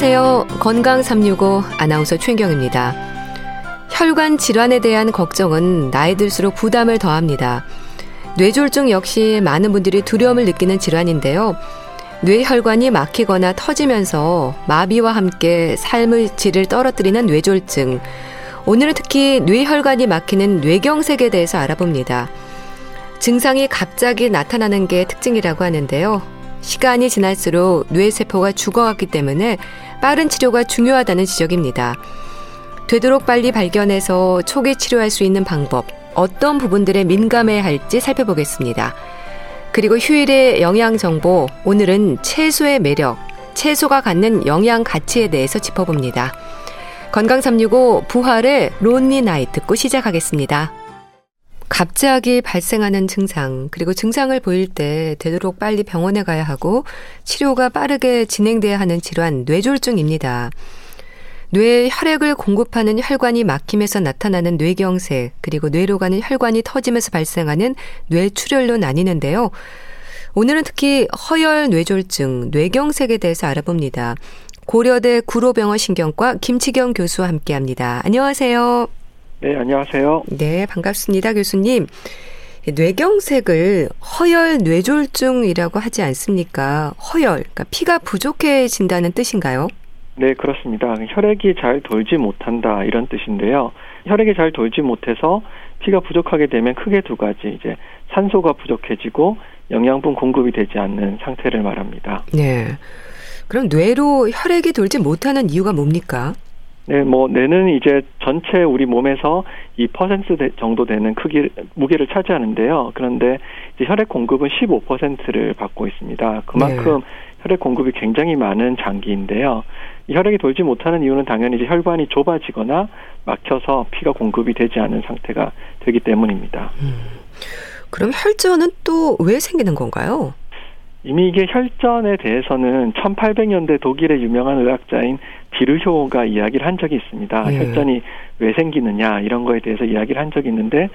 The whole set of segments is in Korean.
안녕하세요. 건강 365 아나운서 최경입니다. 혈관 질환에 대한 걱정은 나이 들수록 부담을 더합니다. 뇌졸중 역시 많은 분들이 두려움을 느끼는 질환인데요. 뇌혈관이 막히거나 터지면서 마비와 함께 삶의 질을 떨어뜨리는 뇌졸중. 오늘은 특히 뇌혈관이 막히는 뇌경색에 대해서 알아봅니다. 증상이 갑자기 나타나는 게 특징이라고 하는데요. 시간이 지날수록 뇌세포가 죽어갔기 때문에 빠른 치료가 중요하다는 지적입니다. 되도록 빨리 발견해서 초기 치료할 수 있는 방법, 어떤 부분들에 민감해야 할지 살펴보겠습니다. 그리고 휴일의 영양 정보, 오늘은 채소의 매력, 채소가 갖는 영양 가치에 대해서 짚어봅니다. 건강 365 부활의 론니 나이 듣고 시작하겠습니다. 갑자기 발생하는 증상, 그리고 증상을 보일 때 되도록 빨리 병원에 가야 하고 치료가 빠르게 진행돼야 하는 질환, 뇌졸중입니다. 뇌에 혈액을 공급하는 혈관이 막힘에서 나타나는 뇌경색, 그리고 뇌로 가는 혈관이 터지면서 발생하는 뇌출혈로 나뉘는데요. 오늘은 특히 허혈 뇌졸중, 뇌경색에 대해서 알아봅니다. 고려대 구로병원 신경과 김치경 교수와 함께 합니다. 안녕하세요. 네, 안녕하세요. 네, 반갑습니다, 교수님. 뇌경색을 허혈 뇌졸중이라고 하지 않습니까? 허혈, 그러니까 피가 부족해진다는 뜻인가요? 네, 그렇습니다. 혈액이 잘 돌지 못한다 이런 뜻인데요. 혈액이 잘 돌지 못해서 피가 부족하게 되면 크게 두 가지 이제 산소가 부족해지고 영양분 공급이 되지 않는 상태를 말합니다. 네. 그럼 뇌로 혈액이 돌지 못하는 이유가 뭡니까? 네, 뭐 뇌는 이제 전체 우리 몸에서 2% 정도 되는 크기 무게를 차지하는데요. 그런데 이제 혈액 공급은 15%를 받고 있습니다. 그만큼 네. 혈액 공급이 굉장히 많은 장기인데요. 이 혈액이 돌지 못하는 이유는 당연히 이제 혈관이 좁아지거나 막혀서 피가 공급이 되지 않은 상태가 되기 때문입니다. 음, 그럼 혈전은 또 왜 생기는 건가요? 이미 이게 혈전에 대해서는 1800년대 독일의 유명한 의학자인 디르효가 이야기를 한 적이 있습니다. 네. 혈전이 왜 생기느냐 이런 거에 대해서 이야기를 한 적이 있는데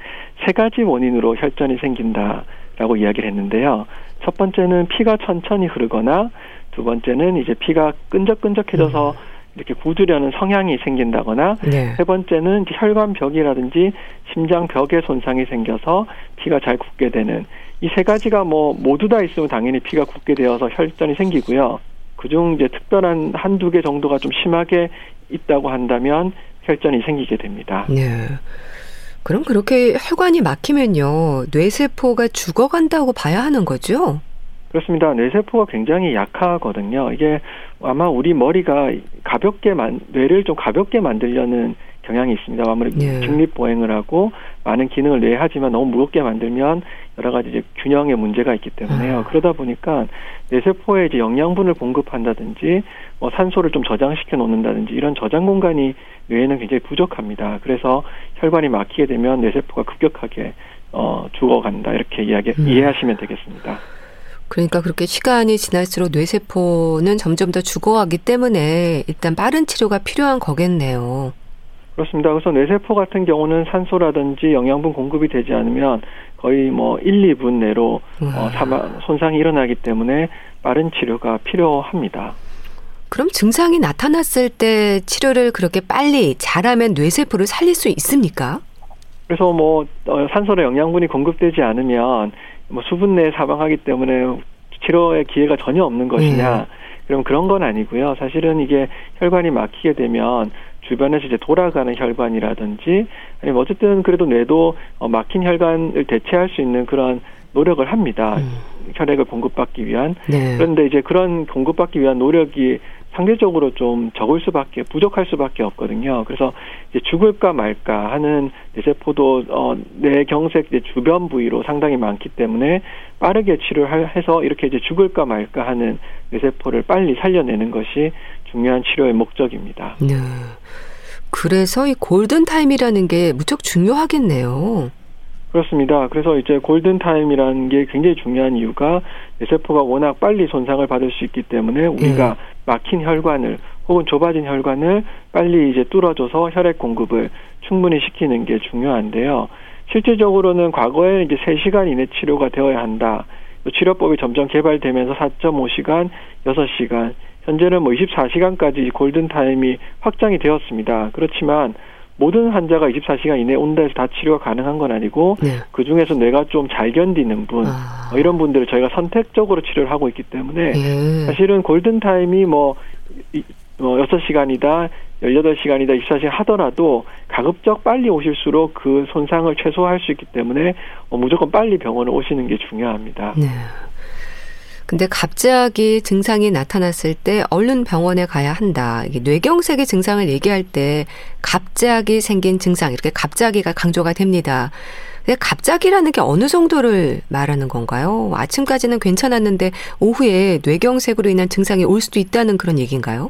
세 가지 원인으로 혈전이 생긴다라고 이야기를 했는데요. 첫 번째는 피가 천천히 흐르거나 두 번째는 이제 피가 끈적끈적해져서 음. 이렇게 굳으려는 성향이 생긴다거나 네. 세 번째는 혈관 벽이라든지 심장 벽에 손상이 생겨서 피가 잘 굳게 되는 이 세 가지가 뭐 모두 다 있으면 당연히 피가 굳게 되어서 혈전이 생기고요. 그중 이제 특별한 한두 개 정도가 좀 심하게 있다고 한다면 혈전이 생기게 됩니다. 네. 그럼 그렇게 혈관이 막히면요. 뇌세포가 죽어간다고 봐야 하는 거죠? 그렇습니다. 뇌세포가 굉장히 약하거든요. 이게 아마 우리 머리가 가볍게 만, 뇌를 좀 가볍게 만들려는 경향이 있습니다. 아무래도 예. 직립보행을 하고 많은 기능을 뇌에 하지만 너무 무겁게 만들면 여러 가지 이제 균형의 문제가 있기 때문에요. 아. 그러다 보니까 뇌세포에 이제 영양분을 공급한다든지 뭐 산소를 좀 저장시켜 놓는다든지 이런 저장 공간이 뇌에는 굉장히 부족합니다. 그래서 혈관이 막히게 되면 뇌세포가 급격하게 어, 죽어간다 이렇게 이야기 음. 이해하시면 되겠습니다. 그러니까 그렇게 시간이 지날수록 뇌세포는 점점 더 죽어가기 때문에 일단 빠른 치료가 필요한 거겠네요. 그렇습니다. 그래서 뇌세포 같은 경우는 산소라든지 영양분 공급이 되지 않으면 거의 뭐 1, 2분 내로 어, 사망, 손상이 일어나기 때문에 빠른 치료가 필요합니다. 그럼 증상이 나타났을 때 치료를 그렇게 빨리 잘하면 뇌세포를 살릴 수 있습니까? 그래서 뭐 어, 산소나 영양분이 공급되지 않으면 뭐 수분 내에 사망하기 때문에 치료의 기회가 전혀 없는 것이냐? 네. 그럼 그런 건 아니고요. 사실은 이게 혈관이 막히게 되면 주변에서 이제 돌아가는 혈관이라든지 아니면 어쨌든 그래도 뇌도 어, 막힌 혈관을 대체할 수 있는 그런 노력을 합니다. 음. 혈액을 공급받기 위한. 네. 그런데 이제 그런 공급받기 위한 노력이 상대적으로 좀 적을 수밖에 부족할 수밖에 없거든요. 그래서 이제 죽을까 말까 하는 뇌세포도 어, 뇌경색 주변 부위로 상당히 많기 때문에 빠르게 치료를 해서 이렇게 이제 죽을까 말까 하는 뇌세포를 빨리 살려내는 것이 중요한 치료의 목적입니다. 네. 그래서 이 골든 타임이라는 게 무척 중요하겠네요. 그렇습니다. 그래서 이제 골든 타임이라는 게 굉장히 중요한 이유가 뇌세포가 워낙 빨리 손상을 받을 수 있기 때문에 우리가 네. 막힌 혈관을 혹은 좁아진 혈관을 빨리 이제 뚫어줘서 혈액 공급을 충분히 시키는 게 중요한데요. 실질적으로는 과거에 이제 3시간 이내 치료가 되어야 한다. 치료법이 점점 개발되면서 4.5시간, 6시간 현재는 뭐 24시간까지 골든 타임이 확장이 되었습니다. 그렇지만 모든 환자가 24시간 이내에 온다 해서 다 치료가 가능한 건 아니고 네. 그 중에서 뇌가 좀 잘 견디는 분 아. 뭐 이런 분들을 저희가 선택적으로 치료를 하고 있기 때문에 예. 사실은 골든 타임이 뭐, 뭐 6시간이다 18시간이다 24시간 하더라도 가급적 빨리 오실수록 그 손상을 최소화할 수 있기 때문에 어, 무조건 빨리 병원을 오시는 게 중요합니다. 네. 근데 갑자기 증상이 나타났을 때 얼른 병원에 가야 한다. 이게 뇌경색의 증상을 얘기할 때 갑자기 생긴 증상 이렇게 갑자기가 강조가 됩니다. 근데 갑자기라는 게 어느 정도를 말하는 건가요? 아침까지는 괜찮았는데 오후에 뇌경색으로 인한 증상이 올 수도 있다는 그런 얘기인가요?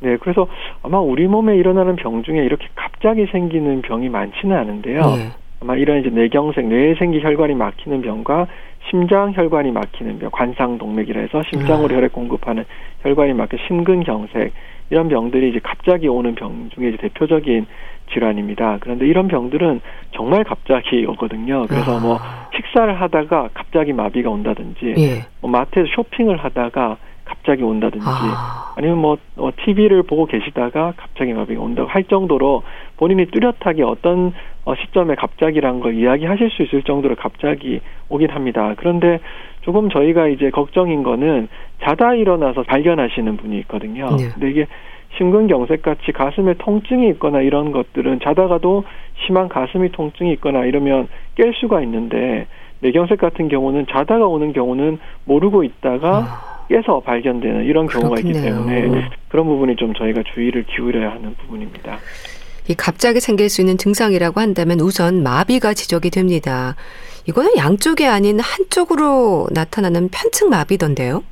네, 그래서 아마 우리 몸에 일어나는 병 중에 이렇게 갑자기 생기는 병이 많지는 않은데요. 네. 아마 이런 이제 뇌경색, 뇌에 생기 혈관이 막히는 병과 심장 혈관이 막히는 병, 관상동맥이라 해서 심장으로 아. 혈액 공급하는 혈관이 막혀 심근경색 이런 병들이 이제 갑자기 오는 병 중에 이제 대표적인 질환입니다. 그런데 이런 병들은 정말 갑자기 오거든요. 그래서 뭐 아. 식사를 하다가 갑자기 마비가 온다든지, 예. 뭐 마트에서 쇼핑을 하다가 갑자기 온다든지 아. 니면 뭐, 뭐 TV를 보고 계시다가 갑자기 마비가 온다고 할 정도로 본인이 뚜렷하게 어떤 어, 시점에 갑자기란 걸 이야기하실 수 있을 정도로 갑자기 오긴 합니다. 그런데 조금 저희가 이제 걱정인 거는 자다 일어나서 발견하시는 분이 있거든요. 네. 근데 이게 심근경색 같이 가슴에 통증이 있거나 이런 것들은 자다가도 심한 가슴이 통증이 있거나 이러면 깰 수가 있는데 뇌경색 같은 경우는 자다가 오는 경우는 모르고 있다가 아. 깨서 발견되는 이런 경우가 그렇겠네요. 있기 때문에 그런 부분이 좀 저희가 주의를 기울여야 하는 부분입니다. 이 갑자기 생길 수 있는 증상이라고 한다면 우선 마비가 지적이 됩니다. 이거는 양쪽이 아닌 한쪽으로 나타나는 편측 마비던데요?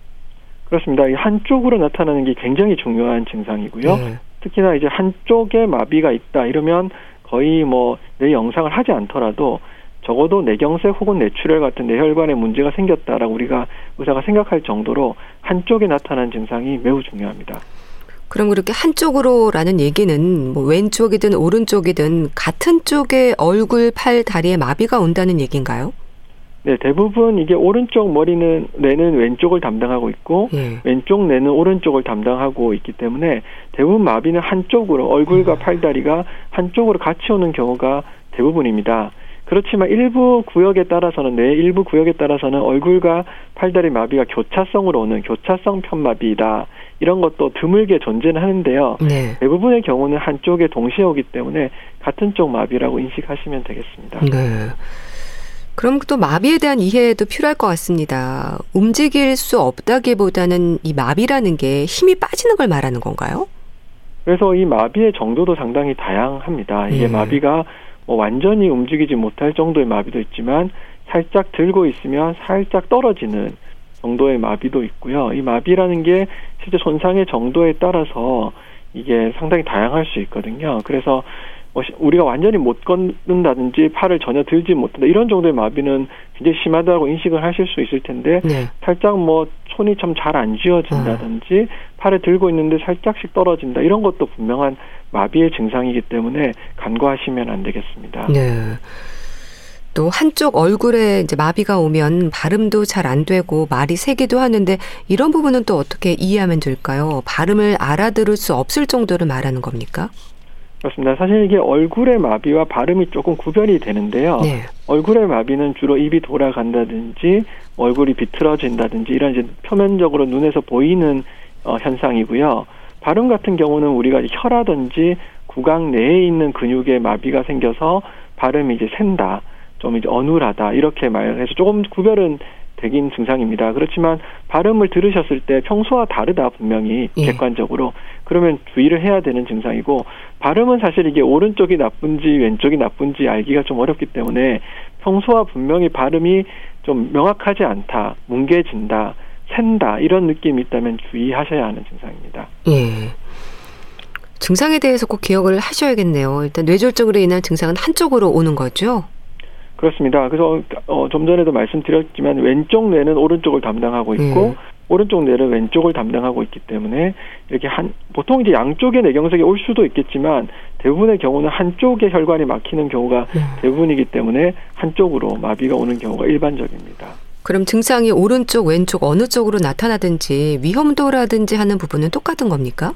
그렇습니다. 이 한쪽으로 나타나는 게 굉장히 중요한 증상이고요. 네. 특히나 이제 한쪽에 마비가 있다 이러면 거의 뭐 내 영상을 하지 않더라도 적어도 뇌경색 혹은 뇌출혈 같은 뇌혈관에 문제가 생겼다라고 우리가 의사가 생각할 정도로 한쪽에 나타난 증상이 매우 중요합니다. 그럼 그렇게 한쪽으로라는 얘기는 뭐 왼쪽이든 오른쪽이든 같은 쪽에 얼굴, 팔, 다리에 마비가 온다는 얘기인가요? 네, 대부분 이게 오른쪽 머리는 뇌는 왼쪽을 담당하고 있고 예. 왼쪽 뇌는 오른쪽을 담당하고 있기 때문에 대부분 마비는 한쪽으로 얼굴과 음. 팔다리가 한쪽으로 같이 오는 경우가 대부분입니다. 그렇지만 일부 구역에 따라서는 뇌 일부 구역에 따라서는 얼굴과 팔다리 마비가 교차성으로 오는 교차성 편마비다. 이런 것도 드물게 존재는 하는데요. 네. 대부분의 경우는 한쪽에 동시에 오기 때문에 같은 쪽 마비라고 인식하시면 되겠습니다. 네. 그럼 또 마비에 대한 이해도 필요할 것 같습니다. 움직일 수 없다기보다는 이 마비라는 게 힘이 빠지는 걸 말하는 건가요? 그래서 이 마비의 정도도 상당히 다양합니다. 이게 네. 마비가 뭐 완전히 움직이지 못할 정도의 마비도 있지만 살짝 들고 있으면 살짝 떨어지는 정도의 마비도 있고요. 이 마비라는 게 실제 손상의 정도에 따라서 이게 상당히 다양할 수 있거든요. 그래서 뭐 우리가 완전히 못 걷는다든지 팔을 전혀 들지 못한다 이런 정도의 마비는 굉장히 심하다고 인식을 하실 수 있을 텐데 네. 살짝 뭐 손이 좀잘안 쥐어진다든지 아. 팔을 들고 있는데 살짝씩 떨어진다 이런 것도 분명한 마비의 증상이기 때문에 간과하시면 안 되겠습니다. 네. 또 한쪽 얼굴에 이제 마비가 오면 발음도 잘 안 되고 말이 세기도 하는데 이런 부분은 또 어떻게 이해하면 될까요? 발음을 알아들을 수 없을 정도로 말하는 겁니까? 그렇습니다. 사실 이게 얼굴의 마비와 발음이 조금 구별이 되는데요. 네. 얼굴의 마비는 주로 입이 돌아간다든지 얼굴이 비틀어진다든지 이런 이제 표면적으로 눈에서 보이는 어, 현상이고요. 발음 같은 경우는 우리가 혀라든지 구강 내에 있는 근육에 마비가 생겨서 발음이 이제 샌다, 좀 이제 어눌하다 이렇게 말해서 조금 구별은 되긴 증상입니다. 그렇지만 발음을 들으셨을 때 평소와 다르다 분명히 예. 객관적으로 그러면 주의를 해야 되는 증상이고 발음은 사실 이게 오른쪽이 나쁜지 왼쪽이 나쁜지 알기가 좀 어렵기 때문에 평소와 분명히 발음이 좀 명확하지 않다, 뭉개진다, 샌다 이런 느낌이 있다면 주의하셔야 하는 증상입니다. 예. 증상에 대해서 꼭 기억을 하셔야겠네요. 일단 뇌졸중으로 인한 증상은 한쪽으로 오는 거죠? 그렇습니다. 그래서 어, 좀 전에도 말씀드렸지만 왼쪽 뇌는 오른쪽을 담당하고 있고 음. 오른쪽 뇌는 왼쪽을 담당하고 있기 때문에 이렇게 한 보통 이제 양쪽의 뇌경색이 올 수도 있겠지만 대부분의 경우는 한쪽의 혈관이 막히는 경우가 음. 대부분이기 때문에 한쪽으로 마비가 오는 경우가 일반적입니다. 그럼 증상이 오른쪽, 왼쪽 어느 쪽으로 나타나든지 위험도라든지 하는 부분은 똑같은 겁니까?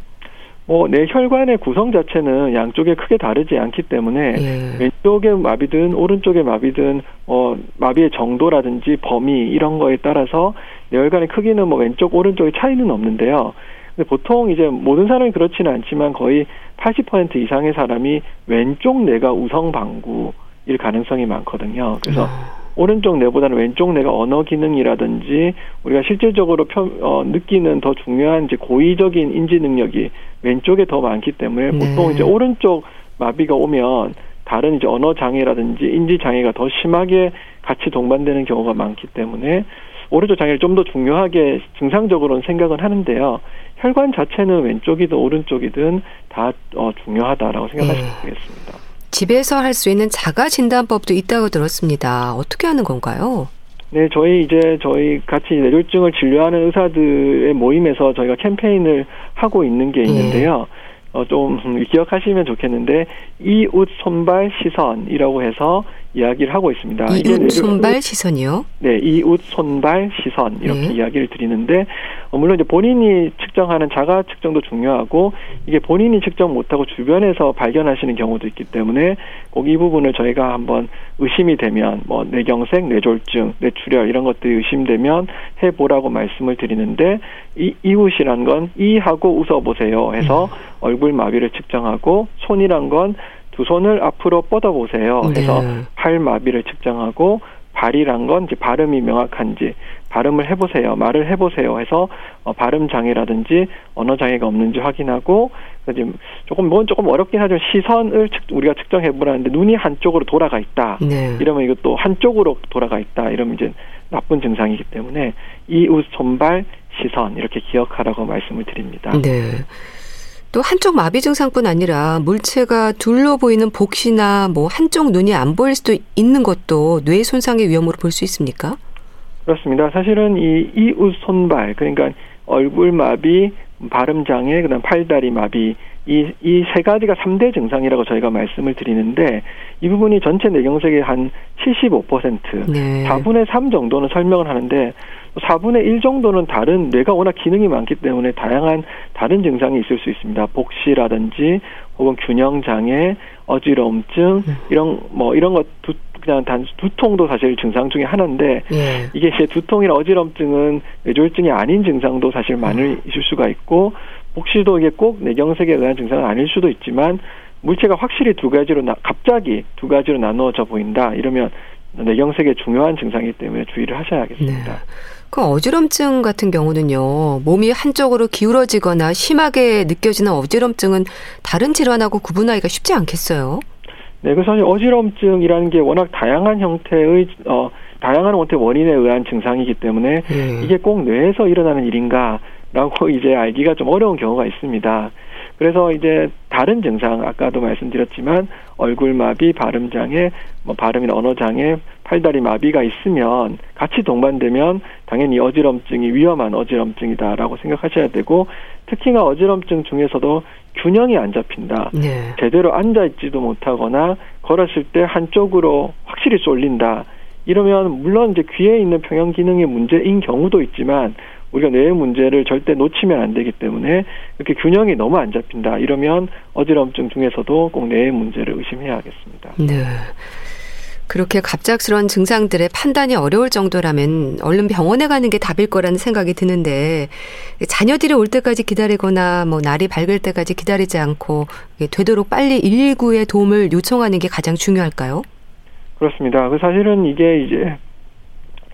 뭐내 혈관의 구성 자체는 양쪽에 크게 다르지 않기 때문에 예. 왼쪽의 마비든 오른쪽의 마비든 어 마비의 정도라든지 범위 이런 거에 따라서 뇌혈관의 크기는 뭐 왼쪽 오른쪽의 차이는 없는데요. 근데 보통 이제 모든 사람이 그렇지는 않지만 거의 80% 이상의 사람이 왼쪽 뇌가 우성 방구일 가능성이 많거든요. 그래서 아. 오른쪽 뇌보다는 왼쪽 뇌가 언어 기능이라든지 우리가 실질적으로 표, 어, 느끼는 더 중요한 이제 고의적인 인지 능력이 왼쪽에 더 많기 때문에 네. 보통 이제 오른쪽 마비가 오면 다른 이제 언어 장애라든지 인지 장애가 더 심하게 같이 동반되는 경우가 많기 때문에 오른쪽 장애를 좀 더 중요하게 증상적으로는 생각은 하는데요. 혈관 자체는 왼쪽이든 오른쪽이든 다 어, 중요하다라고 생각하시면 네. 되겠습니다. 집에서 할 수 있는 자가 진단법도 있다고 들었습니다. 어떻게 하는 건가요? 네, 저희 이제 저희 같이 뇌졸중을 진료하는 의사들의 모임에서 저희가 캠페인을 하고 있는 게 있는데요. 예. 어, 좀 기억하시면 좋겠는데 이웃 손발 시선이라고 해서 이야기를 하고 있습니다. 이웃 손발 시선이요? 네, 이웃 손발 시선 이렇게 네. 이야기를 드리는데 어, 물론 이제 본인이 측정하는 자가 측정도 중요하고 이게 본인이 측정 못하고 주변에서 발견하시는 경우도 있기 때문에 꼭 이 부분을 저희가 한번 의심이 되면 뭐 뇌경색, 뇌졸중, 뇌출혈 이런 것들이 의심되면 해보라고 말씀을 드리는데 이 이웃이란 건 이하고 웃어보세요 해서 음. 얼굴 마비를 측정하고 손이란 건 두 손을 앞으로 뻗어 보세요 해서 네. 팔 마비를 측정하고 발이란 건 이제 발음이 명확한지 발음을 해보세요, 말을 해보세요 해서 어, 발음 장애라든지 언어 장애가 없는지 확인하고 이제 조금 뭔 조금 어렵긴 하지만 시선을 측, 우리가 측정해 보라는데 눈이 한쪽으로 돌아가 있다. 네. 이러면 이것도 한쪽으로 돌아가 있다. 이러면 이제 나쁜 증상이기 때문에 이웃 손발 시선 이렇게 기억하라고 말씀을 드립니다. 네. 또 한쪽 마비 증상뿐 아니라 물체가 둘로 보이는 복시나 뭐 한쪽 눈이 안 보일 수도 있는 것도 뇌 손상의 위험으로 볼 수 있습니까? 그렇습니다. 사실은 이 이웃 손발 그러니까 얼굴 마비, 발음 장애, 그다음 팔다리 마비 이 이 세 가지가 3대 증상이라고 저희가 말씀을 드리는데 이 부분이 전체 뇌경색의 한 75%, 네. 4분의 3 정도는 설명을 하는데 4분의 1 정도는 다른 뇌가 워낙 기능이 많기 때문에 다양한 다른 증상이 있을 수 있습니다. 복시라든지 혹은 균형 장애, 어지러움증 음. 이런 뭐 이런 것 두, 그냥 단 두통도 사실 증상 중에 하나인데 예. 이게 이제 두통이나 어지럼증은 뇌졸중이 아닌 증상도 사실 많이 음. 있을 수가 있고 복시도 이게 꼭 뇌경색에 의한 증상은 아닐 수도 있지만 물체가 확실히 두 가지로 나, 갑자기 두 가지로 나누어져 보인다 이러면 뇌경색의 중요한 증상이기 때문에 주의를 하셔야겠습니다. 네. 그 어지럼증 같은 경우는요, 몸이 한쪽으로 기울어지거나 심하게 느껴지는 어지럼증은 다른 질환하고 구분하기가 쉽지 않겠어요? 네, 그 사실 어지럼증이라는 게 워낙 다양한 형태의 어 다양한 형태 원인에 의한 증상이기 때문에 네. 이게 꼭 뇌에서 일어나는 일인가 라고 이제 알기가 좀 어려운 경우가 있습니다. 그래서 이제 다른 증상 아까도 말씀드렸지만 얼굴 마비, 발음 장애, 뭐 발음이나 언어 장애, 팔다리 마비가 있으면 같이 동반되면 당연히 어지럼증이 위험한 어지럼증이다라고 생각하셔야 되고 특히나 어지럼증 중에서도 균형이 안 잡힌다. 네. 제대로 앉아 있지도 못하거나 걸었을 때 한쪽으로 확실히 쏠린다. 이러면 물론 이제 귀에 있는 평형 기능의 문제인 경우도 있지만 우리가 뇌의 문제를 절대 놓치면 안 되기 때문에 이렇게 균형이 너무 안 잡힌다. 이러면 어지럼증 중에서도 꼭 뇌의 문제를 의심해야 겠습니다 네. 그렇게 갑작스러운 증상들의 판단이 어려울 정도라면 얼른 병원에 가는 게 답일 거라는 생각이 드는데 자녀들이 올 때까지 기다리거나 뭐 날이 밝을 때까지 기다리지 않고 되도록 빨리 119에 도움을 요청하는 게 가장 중요할까요? 그렇습니다. 그 사실은 이게 이제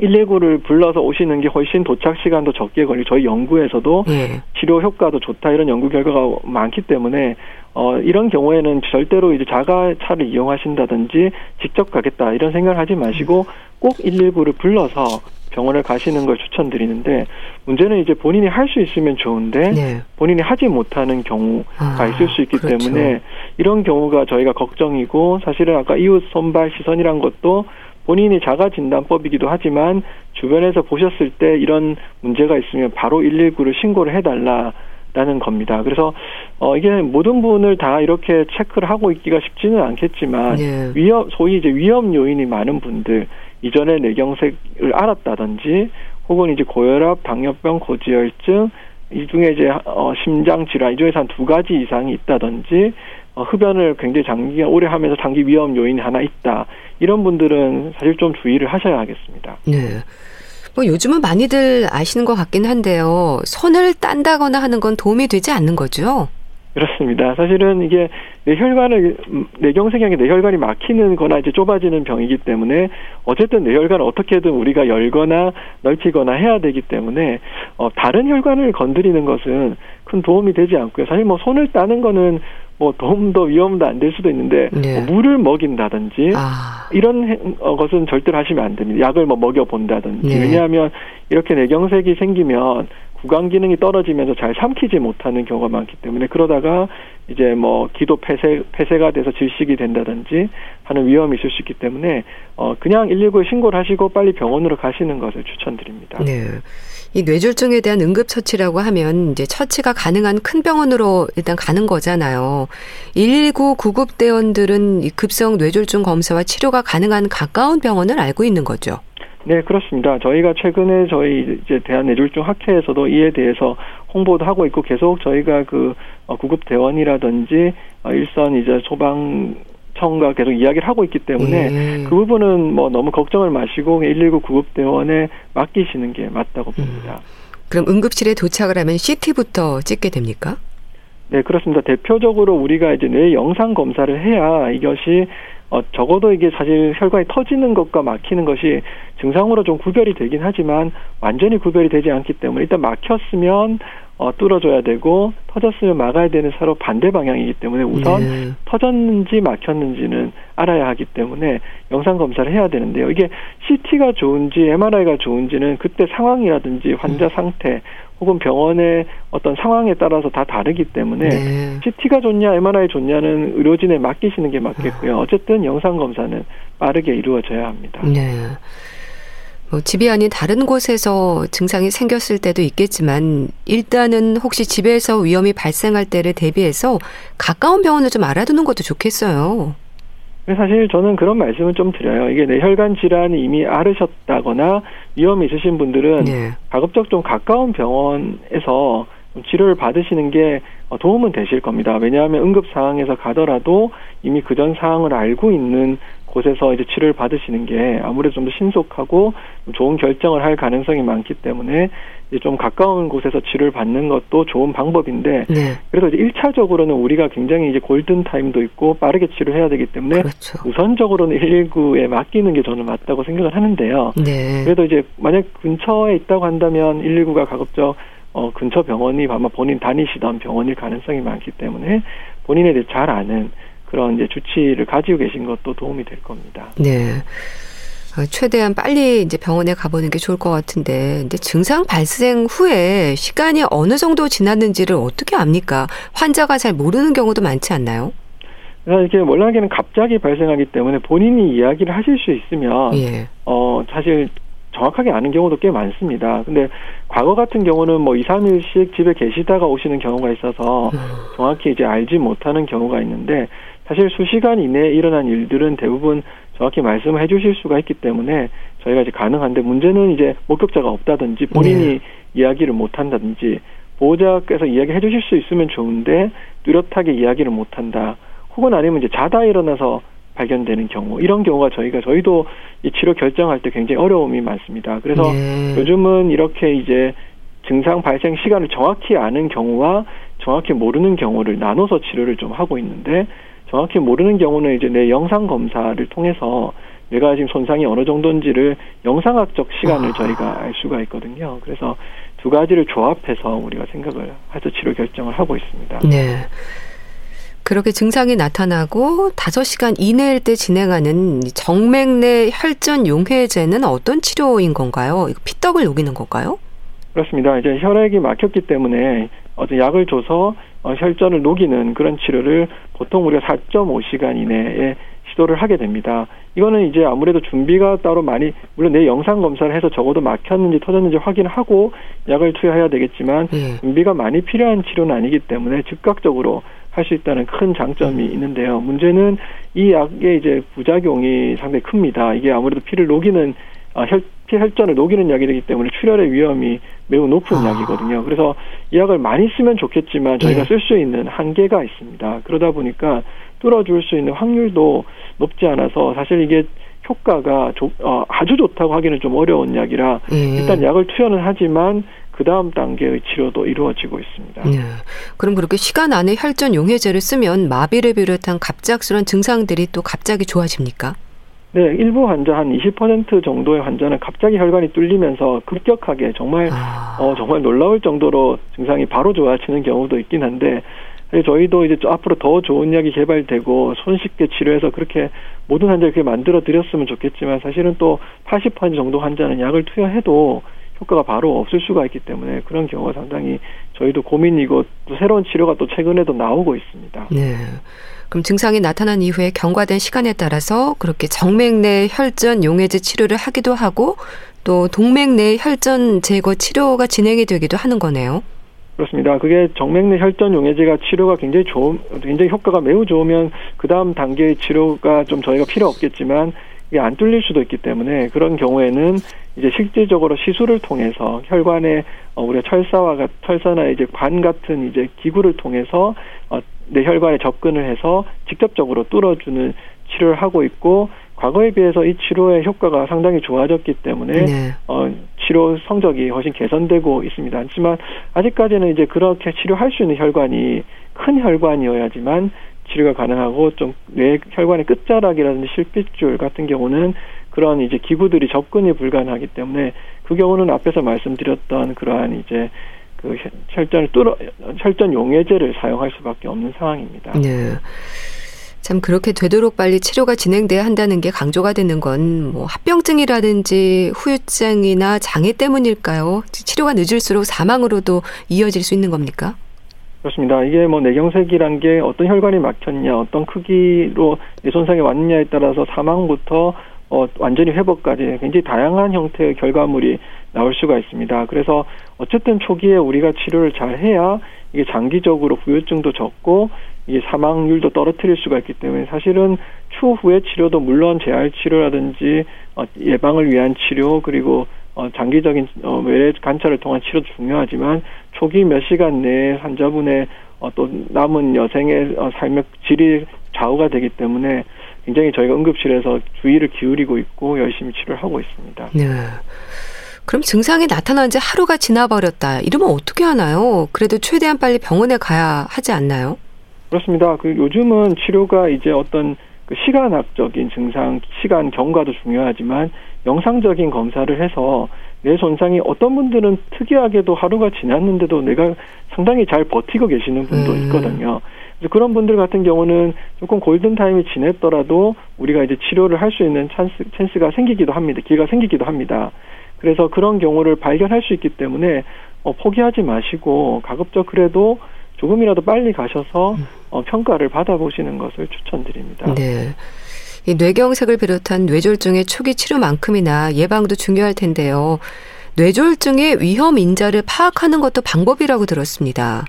119를 불러서 오시는 게 훨씬 도착 시간도 적게 걸리고 저희 연구에서도 예. 치료 효과도 좋다 이런 연구 결과가 많기 때문에 어 이런 경우에는 절대로 이제 자가차를 이용하신다든지 직접 가겠다 이런 생각을 하지 마시고 꼭 119를 불러서 병원을 가시는 걸 추천드리는데 문제는 이제 본인이 할 수 있으면 좋은데 네. 본인이 하지 못하는 경우가 아, 있을 수 있기 그렇죠. 때문에 이런 경우가 저희가 걱정이고 사실은 아까 이웃 손발 시선이란 것도 본인이 자가 진단법이기도 하지만 주변에서 보셨을 때 이런 문제가 있으면 바로 119를 신고를 해달라. 라는 겁니다. 그래서 어 이게 모든 분을 다 이렇게 체크를 하고 있기가 쉽지는 않겠지만 예. 위험 소위 이제 위험 요인이 많은 분들 이전에 뇌경색을 알았다든지 혹은 이제 고혈압, 당뇨병, 고지혈증 이 중에 이제 어, 심장 질환 이 중에서 한 두 가지 이상이 있다든지 어, 흡연을 굉장히 장기간 오래 하면서 장기 위험 요인이 하나 있다. 이런 분들은 사실 좀 주의를 하셔야 하겠습니다. 네. 뭐 요즘은 많이들 아시는 것 같긴 한데요. 손을 딴다거나 하는 건 도움이 되지 않는 거죠? 그렇습니다. 사실은 이게 뇌혈관을 뇌경색이 뇌혈관이 막히는 거나 이제 좁아지는 병이기 때문에 어쨌든 뇌혈관을 어떻게든 우리가 열거나 넓히거나 해야 되기 때문에 어 다른 혈관을 건드리는 것은 큰 도움이 되지 않고요. 사실 뭐 손을 따는 거는 뭐 도움도 위험도 안 될 수도 있는데 네. 뭐 물을 먹인다든지 아. 이런 어, 것은 절대로 하시면 안 됩니다. 약을 뭐 먹여 본다든지 네. 왜냐하면 이렇게 뇌경색이 생기면 구강 기능이 떨어지면서 잘 삼키지 못하는 경우가 많기 때문에 그러다가 이제 뭐 기도 폐쇄 폐쇄가 돼서 질식이 된다든지 하는 위험이 있을 수 있기 때문에 어 그냥 119에 신고를 하시고 빨리 병원으로 가시는 것을 추천드립니다. 네. 이 뇌졸중에 대한 응급 처치라고 하면 이제 처치가 가능한 큰 병원으로 일단 가는 거잖아요. 119 구급대원들은 급성 뇌졸중 검사와 치료가 가능한 가까운 병원을 알고 있는 거죠. 네, 그렇습니다. 저희가 최근에 저희 이제 대한뇌졸중 학회에서도 이에 대해서 홍보도 하고 있고 계속 저희가 그 어, 구급 대원이라든지 어, 일선 이제 소방 청과 계속 이야기를 하고 있기 때문에 예. 그 부분은 뭐 너무 걱정을 마시고 119 구급대원에 맡기시는 게 맞다고 봅니다. 음. 그럼 응급실에 도착을 하면 CT부터 찍게 됩니까? 네, 그렇습니다. 대표적으로 우리가 이제 뇌 영상 검사를 해야 이것이 어, 적어도 이게 사실 혈관이 터지는 것과 막히는 것이 증상으로 좀 구별이 되긴 하지만 완전히 구별이 되지 않기 때문에 일단 막혔으면 어, 뚫어줘야 되고 터졌으면 막아야 되는 서로 반대 방향이기 때문에 우선 네. 터졌는지 막혔는지는 알아야 하기 때문에 영상 검사를 해야 되는데요. 이게 CT가 좋은지 MRI가 좋은지는 그때 상황이라든지 환자 음. 상태 혹은 병원의 어떤 상황에 따라서 다 다르기 때문에 네. CT가 좋냐 MRI 좋냐는 의료진에 맡기시는 게 맞겠고요. 아. 어쨌든 영상 검사는 빠르게 이루어져야 합니다. 네. 뭐 집이 아닌 다른 곳에서 증상이 생겼을 때도 있겠지만 일단은 혹시 집에서 위험이 발생할 때를 대비해서 가까운 병원을 좀 알아두는 것도 좋겠어요. 사실 저는 그런 말씀을 좀 드려요. 이게 뇌혈관 질환이 이미 앓으셨다거나 위험이 있으신 분들은 네. 가급적 좀 가까운 병원에서 치료를 받으시는 게 도움은 되실 겁니다. 왜냐하면 응급 상황에서 가더라도 이미 그전 상황을 알고 있는 곳에서 이제 치료를 받으시는 게 아무래도 좀 더 신속하고 좋은 결정을 할 가능성이 많기 때문에 이제 좀 가까운 곳에서 치료를 받는 것도 좋은 방법인데 네. 그래서 이제 1차적으로는 우리가 굉장히 이제 골든 타임도 있고 빠르게 치료해야 되기 때문에 그렇죠. 우선적으로는 119에 맡기는 게 저는 맞다고 생각을 하는데요. 네. 그래도 이제 만약 근처에 있다고 한다면 119가 가급적 어 근처 병원이 아마 본인 다니시던 병원일 가능성이 많기 때문에 본인에 대해 잘 아는 그런 이제 주치를 가지고 계신 것도 도움이 될 겁니다. 네. 어, 최대한 빨리 이제 병원에 가보는 게 좋을 것 같은데, 근데 증상 발생 후에 시간이 어느 정도 지났는지를 어떻게 압니까? 환자가 잘 모르는 경우도 많지 않나요? 이게 월나기는 갑자기 발생하기 때문에 본인이 이야기를 하실 수 있으면, 예. 어, 사실 정확하게 아는 경우도 꽤 많습니다. 근데 과거 같은 경우는 뭐 2, 3일씩 집에 계시다가 오시는 경우가 있어서 음. 정확히 이제 알지 못하는 경우가 있는데 사실 수시간 이내에 일어난 일들은 대부분 정확히 말씀을 해주실 수가 있기 때문에 저희가 이제 가능한데 문제는 이제 목격자가 없다든지 본인이 네. 이야기를 못 한다든지 보호자께서 이야기해 주실 수 있으면 좋은데 뚜렷하게 이야기를 못 한다. 혹은 아니면 이제 자다 일어나서 발견되는 경우 이런 경우가 저희가 저희도 이 치료 결정할 때 굉장히 어려움이 많습니다. 그래서 네. 요즘은 이렇게 이제 증상 발생 시간을 정확히 아는 경우와 정확히 모르는 경우를 나눠서 치료를 좀 하고 있는데 정확히 모르는 경우는 이제 내 영상 검사를 통해서 내가 지금 손상이 어느 정도인지를 영상학적 시간을 아. 저희가 알 수가 있거든요. 그래서 두 가지를 조합해서 우리가 생각을 해서 치료 결정을 하고 있습니다. 네. 그렇게 증상이 나타나고 5시간 이내일 때 진행하는 정맥내 혈전 용해제는 어떤 치료인 건가요? 피떡을 녹이는 건가요? 그렇습니다. 이제 혈액이 막혔기 때문에 어떤 약을 줘서 어, 혈전을 녹이는 그런 치료를 보통 우리가 4.5시간 이내에 시도를 하게 됩니다. 이거는 이제 아무래도 준비가 따로 많이 물론 내 영상 검사를 해서 적어도 막혔는지 터졌는지 확인하고 약을 투여해야 되겠지만 네. 준비가 많이 필요한 치료는 아니기 때문에 즉각적으로 할 수 있다는 큰 장점이 있는데요. 문제는 이 약의 이제 부작용이 상당히 큽니다. 이게 아무래도 피를 녹이는 아, 혈, 피 혈전을 녹이는 약이기 때문에 출혈의 위험이 매우 높은 아. 약이거든요. 그래서 이 약을 많이 쓰면 좋겠지만 저희가 네. 쓸수 있는 한계가 있습니다. 그러다 보니까 뚫어줄 수 있는 확률도 높지 않아서 사실 이게 효과가 조, 어, 아주 좋다고 하기는 좀 어려운 약이라 예. 일단 약을 투여는 하지만 그 다음 단계의 치료도 이루어지고 있습니다. 네. 그럼 그렇게 시간 안에 혈전 용해제를 쓰면 마비를 비롯한 갑작스러운 증상들이 또 갑자기 좋아집니까? 네, 일부 환자 한 20% 정도의 환자는 갑자기 혈관이 뚫리면서 급격하게 정말 아. 어 정말 놀라울 정도로 증상이 바로 좋아지는 경우도 있긴 한데 저희도 이제 앞으로 더 좋은 약이 개발되고 손쉽게 치료해서 그렇게 모든 환자를 그렇게 만들어 드렸으면 좋겠지만 사실은 또 80% 정도 환자는 약을 투여해도 효과가 바로 없을 수가 있기 때문에 그런 경우가 상당히 저희도 고민이고 또 새로운 치료가 또 최근에도 나오고 있습니다. 네. 그럼 증상이 나타난 이후에 경과된 시간에 따라서 그렇게 정맥 내 혈전 용해제 치료를 하기도 하고 또 동맥 내 혈전 제거 치료가 진행이 되기도 하는 거네요. 그렇습니다. 그게 정맥 내 혈전 용해제가 치료가 굉장히 좋은, 굉장히 효과가 매우 좋으면 그 다음 단계의 치료가 좀 저희가 필요 없겠지만 이게 안 뚫릴 수도 있기 때문에 그런 경우에는 이제 실질적으로 시술을 통해서 혈관에 어, 우리가 철사와 철사나 이제 관 같은 이제 기구를 통해서 어, 내 혈관에 접근을 해서 직접적으로 뚫어주는 치료를 하고 있고 과거에 비해서 이 치료의 효과가 상당히 좋아졌기 때문에 네. 어, 치료 성적이 훨씬 개선되고 있습니다. 하지만 아직까지는 이제 그렇게 치료할 수 있는 혈관이 큰 혈관이어야지만 치료가 가능하고 좀 뇌 혈관의 끝자락이라든지 실핏줄 같은 경우는 그런 이제 기구들이 접근이 불가능하기 때문에 그 경우는 앞에서 말씀드렸던 그러한 이제 그 혈전을 뚫어 혈전 용해제를 사용할 수밖에 없는 상황입니다. 네. 참 그렇게 되도록 빨리 치료가 진행돼야 한다는 게 강조가 되는 건 뭐 합병증이라든지 후유증이나 장애 때문일까요? 치료가 늦을수록 사망으로도 이어질 수 있는 겁니까? 그렇습니다. 이게 뭐 뇌경색이란 게 어떤 혈관이 막혔냐, 어떤 크기로 뇌 손상이 왔느냐에 따라서 사망부터 어, 완전히 회복까지 굉장히 다양한 형태의 결과물이 나올 수가 있습니다. 그래서 어쨌든 초기에 우리가 치료를 잘 해야 이게 장기적으로 후유증도 적고 이게 사망률도 떨어뜨릴 수가 있기 때문에 사실은 추후의 치료도 물론 재활 치료라든지 어, 예방을 위한 치료 그리고 어, 장기적인 어, 외래 관찰을 통한 치료도 중요하지만 초기 몇 시간 내에 환자분의 어, 또 남은 여생의 어, 삶의 질이 좌우가 되기 때문에 굉장히 저희가 응급실에서 주의를 기울이고 있고 열심히 치료를 하고 있습니다. 네. 그럼 증상이 나타난 지 하루가 지나버렸다. 이러면 어떻게 하나요? 그래도 최대한 빨리 병원에 가야 하지 않나요? 그렇습니다. 그 요즘은 치료가 이제 어떤 그 시간학적인 증상, 시간 경과도 중요하지만 영상적인 검사를 해서 뇌 손상이 어떤 분들은 특이하게도 하루가 지났는데도 내가 상당히 잘 버티고 계시는 분도 음. 있거든요. 그래서 그런 분들 같은 경우는 조금 골든 타임이 지냈더라도 우리가 이제 치료를 할 수 있는 찬스 찬스가 생기기도 합니다. 기회가 생기기도 합니다. 그래서 그런 경우를 발견할 수 있기 때문에 어, 포기하지 마시고 가급적 그래도 조금이라도 빨리 가셔서 어, 평가를 받아보시는 것을 추천드립니다. 네. 이 뇌경색을 비롯한 뇌졸중의 초기 치료만큼이나 예방도 중요할 텐데요. 뇌졸중의 위험 인자를 파악하는 것도 방법이라고 들었습니다.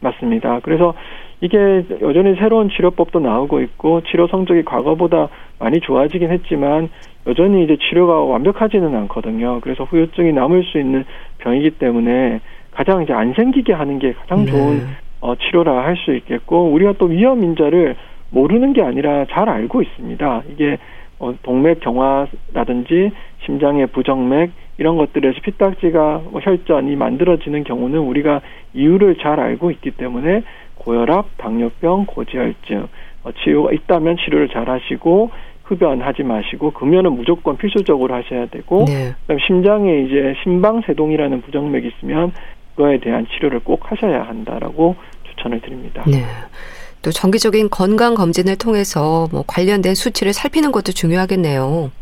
맞습니다. 그래서 이게 여전히 새로운 치료법도 나오고 있고 치료 성적이 과거보다 많이 좋아지긴 했지만 여전히 이제 치료가 완벽하지는 않거든요. 그래서 후유증이 남을 수 있는 병이기 때문에 가장 이제 안 생기게 하는 게 가장 네. 좋은 네. 어, 치료라 할 수 있겠고 우리가 또 위험 인자를 모르는 게 아니라 잘 알고 있습니다. 이게 어, 동맥 경화라든지 심장의 부정맥 이런 것들에서 피딱지가 뭐 혈전이 만들어지는 경우는 우리가 이유를 잘 알고 있기 때문에 고혈압, 당뇨병, 고지혈증 어, 치료가 있다면 치료를 잘 하시고 흡연하지 마시고 금연은 무조건 필수적으로 하셔야 되고 네. 그다음 심장에 이제 심방세동이라는 부정맥이 있으면 그거에 대한 치료를 꼭 하셔야 한다라고 추천을 드립니다. 네. 또 정기적인 건강 검진을 통해서 뭐 관련된 수치를 살피는 것도 중요하겠네요.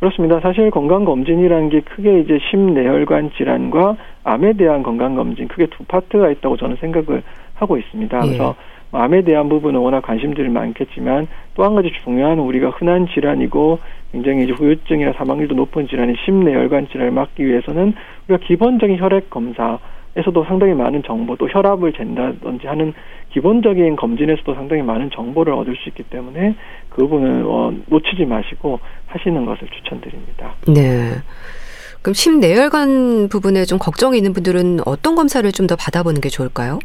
그렇습니다. 사실 건강 검진이라는 게 크게 이제 심내혈관 질환과 암에 대한 건강 검진 크게 두 파트가 있다고 저는 생각을 하고 있습니다. 예. 그래서 암에 대한 부분은 워낙 관심들이 많겠지만 또 한 가지 중요한 우리가 흔한 질환이고 굉장히 이제 후유증이나 사망률도 높은 질환인 심내혈관 질환을 막기 위해서는 우리가 기본적인 혈액 검사 에서도 상당히 많은 정보, 또 혈압을 잰다든지 하는 기본적인 검진에서도 상당히 많은 정보를 얻을 수 있기 때문에 그 부분은 어, 놓치지 마시고 하시는 것을 추천드립니다. 네. 그럼 심내혈관 부분에 좀 걱정이 있는 분들은 어떤 검사를 좀 더 받아보는 게 좋을까요?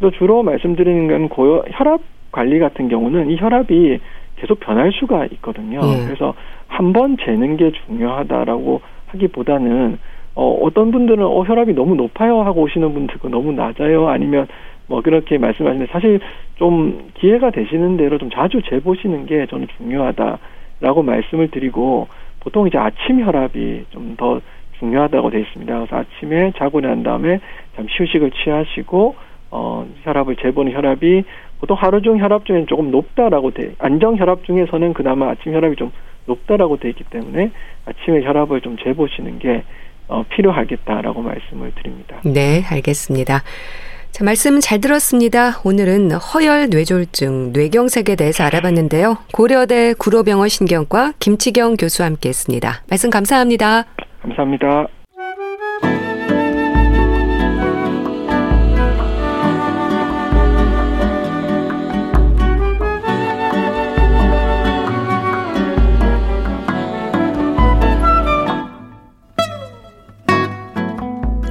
또 주로 말씀드리는 건 고혈, 혈압 관리 같은 경우는 이 혈압이 계속 변할 수가 있거든요. 예. 그래서 한 번 재는 게 중요하다라고 하기보다는 어, 어떤 분들은 어, 혈압이 너무 높아요 하고 오시는 분들도 너무 낮아요 아니면 뭐 그렇게 말씀하시는데 사실 좀 기회가 되시는 대로 좀 자주 재보시는 게 저는 중요하다라고 말씀을 드리고 보통 이제 아침 혈압이 좀 더 중요하다고 되어 있습니다. 그래서 아침에 자고 난 다음에 잠시 휴식을 취하시고 어 혈압을 재보는 혈압이 보통 하루 중 혈압 중에는 조금 높다라고 돼 안정 혈압 중에서는 그나마 아침 혈압이 좀 높다라고 돼 있기 때문에 아침에 혈압을 좀 재보시는 게 어, 필요하겠다라고 말씀을 드립니다. 네, 알겠습니다. 자, 말씀 잘 들었습니다. 오늘은 허혈 뇌졸중, 뇌경색에 대해서 알아봤는데요. 고려대 구로병원 신경과 김치경 교수와 함께 했습니다. 말씀 감사합니다. 감사합니다.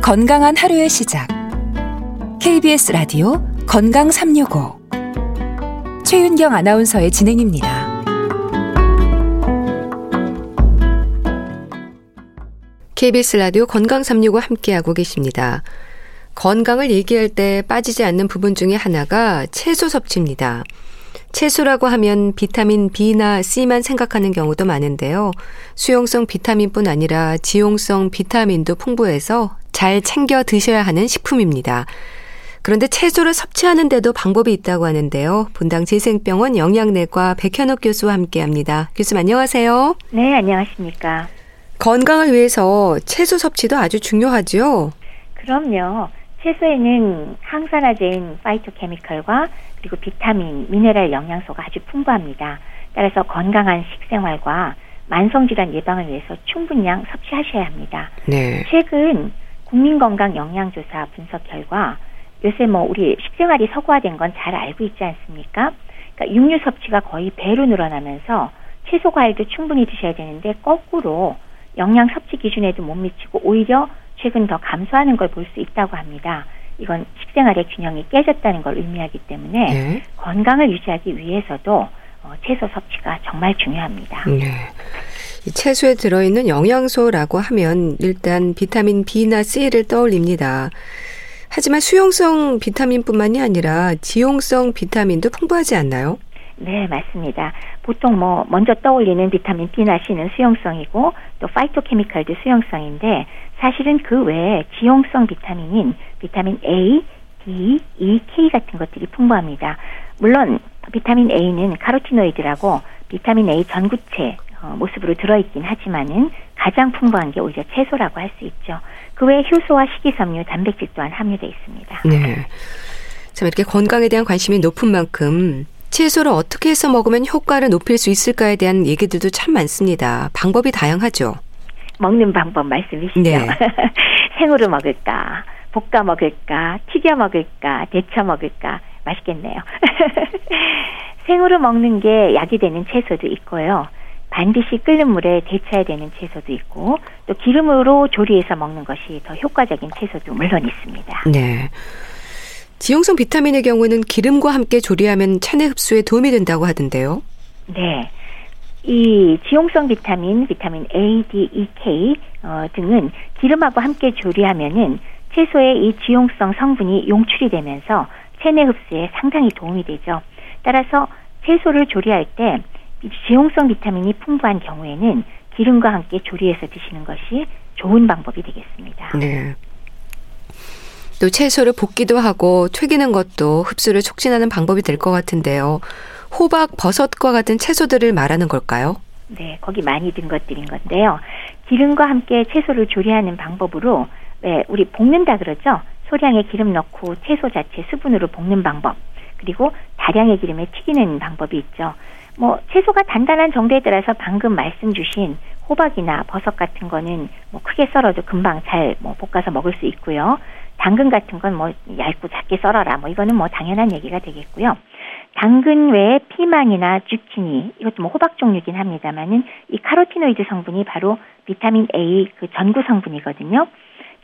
건강한 하루의 시작. KBS 라디오 건강 365. 최윤경 아나운서의 진행입니다. KBS 라디오 건강 365 함께하고 계십니다. 건강을 얘기할 때 빠지지 않는 부분 중에 하나가 채소 섭취입니다. 채소라고 하면 비타민 B나 C만 생각하는 경우도 많은데요. 수용성 비타민뿐 아니라 지용성 비타민도 풍부해서 잘 챙겨 드셔야 하는 식품입니다. 그런데 채소를 섭취하는데도 방법이 있다고 하는데요. 분당 재생병원 영양내과 백현옥 교수와 함께 합니다. 교수님 안녕하세요. 네, 안녕하십니까. 건강을 위해서 채소 섭취도 아주 중요하죠? 그럼요. 채소에는 항산화제인 파이토케미컬과 그리고 비타민, 미네랄 영양소가 아주 풍부합니다. 따라서 건강한 식생활과 만성질환 예방을 위해서 충분량 섭취하셔야 합니다. 네. 최근 국민건강 영양조사 분석 결과 요새 뭐 우리 식생활이 서구화된 건 잘 알고 있지 않습니까? 그러니까 육류 섭취가 거의 배로 늘어나면서 채소 과일도 충분히 드셔야 되는데 거꾸로 영양 섭취 기준에도 못 미치고 오히려 최근 더 감소하는 걸 볼 수 있다고 합니다. 이건 식생활의 균형이 깨졌다는 걸 의미하기 때문에 네. 건강을 유지하기 위해서도 어, 채소 섭취가 정말 중요합니다. 네. 채소에 들어있는 영양소라고 하면 일단 비타민 B나 C를 떠올립니다. 하지만 수용성 비타민뿐만이 아니라 지용성 비타민도 풍부하지 않나요? 네, 맞습니다. 보통 뭐 먼저 떠올리는 비타민 B나 C는 수용성이고 또 파이토케미칼도 수용성인데 사실은 그 외에 지용성 비타민인 비타민 A, D, E, K 같은 것들이 풍부합니다. 물론 비타민 A는 카로티노이드라고 비타민 A 전구체 어, 모습으로 들어있긴 하지만은 가장 풍부한 게 오히려 채소라고 할 수 있죠. 그 외에 효소와 식이섬유, 단백질 또한 함유되어 있습니다. 네. 참 이렇게 건강에 대한 관심이 높은 만큼 채소를 어떻게 해서 먹으면 효과를 높일 수 있을까에 대한 얘기들도 참 많습니다. 방법이 다양하죠. 먹는 방법 말씀이시죠. 네. 생으로 먹을까, 볶아 먹을까, 튀겨 먹을까, 데쳐 먹을까, 맛있겠네요. 생으로 먹는 게 약이 되는 채소도 있고요. 반드시 끓는 물에 데쳐야 되는 채소도 있고 또 기름으로 조리해서 먹는 것이 더 효과적인 채소도 물론 있습니다. 네. 지용성 비타민의 경우는 기름과 함께 조리하면 체내 흡수에 도움이 된다고 하던데요. 네. 이 지용성 비타민, 비타민 A, D, E, K 어, 등은 기름하고 함께 조리하면은 채소의 이 지용성 성분이 용출이 되면서 체내 흡수에 상당히 도움이 되죠. 따라서 채소를 조리할 때 지용성 비타민이 풍부한 경우에는 기름과 함께 조리해서 드시는 것이 좋은 방법이 되겠습니다. 네. 또 채소를 볶기도 하고 튀기는 것도 흡수를 촉진하는 방법이 될 것 같은데요. 호박, 버섯과 같은 채소들을 말하는 걸까요? 네, 거기 많이 든 것들인 건데요. 기름과 함께 채소를 조리하는 방법으로 왜 우리 볶는다 그러죠? 소량의 기름 넣고 채소 자체 수분으로 볶는 방법. 그리고 다량의 기름에 튀기는 방법이 있죠. 뭐 채소가 단단한 정도에 따라서 방금 말씀 주신 호박이나 버섯 같은 거는 뭐 크게 썰어도 금방 잘 뭐 볶아서 먹을 수 있고요. 당근 같은 건 뭐 얇고 작게 썰어라. 뭐 이거는 뭐 당연한 얘기가 되겠고요. 당근 외에 피망이나 주치니 이것도 뭐 호박 종류긴 합니다만은 이 카로티노이드 성분이 바로 비타민 A 그 전구 성분이거든요.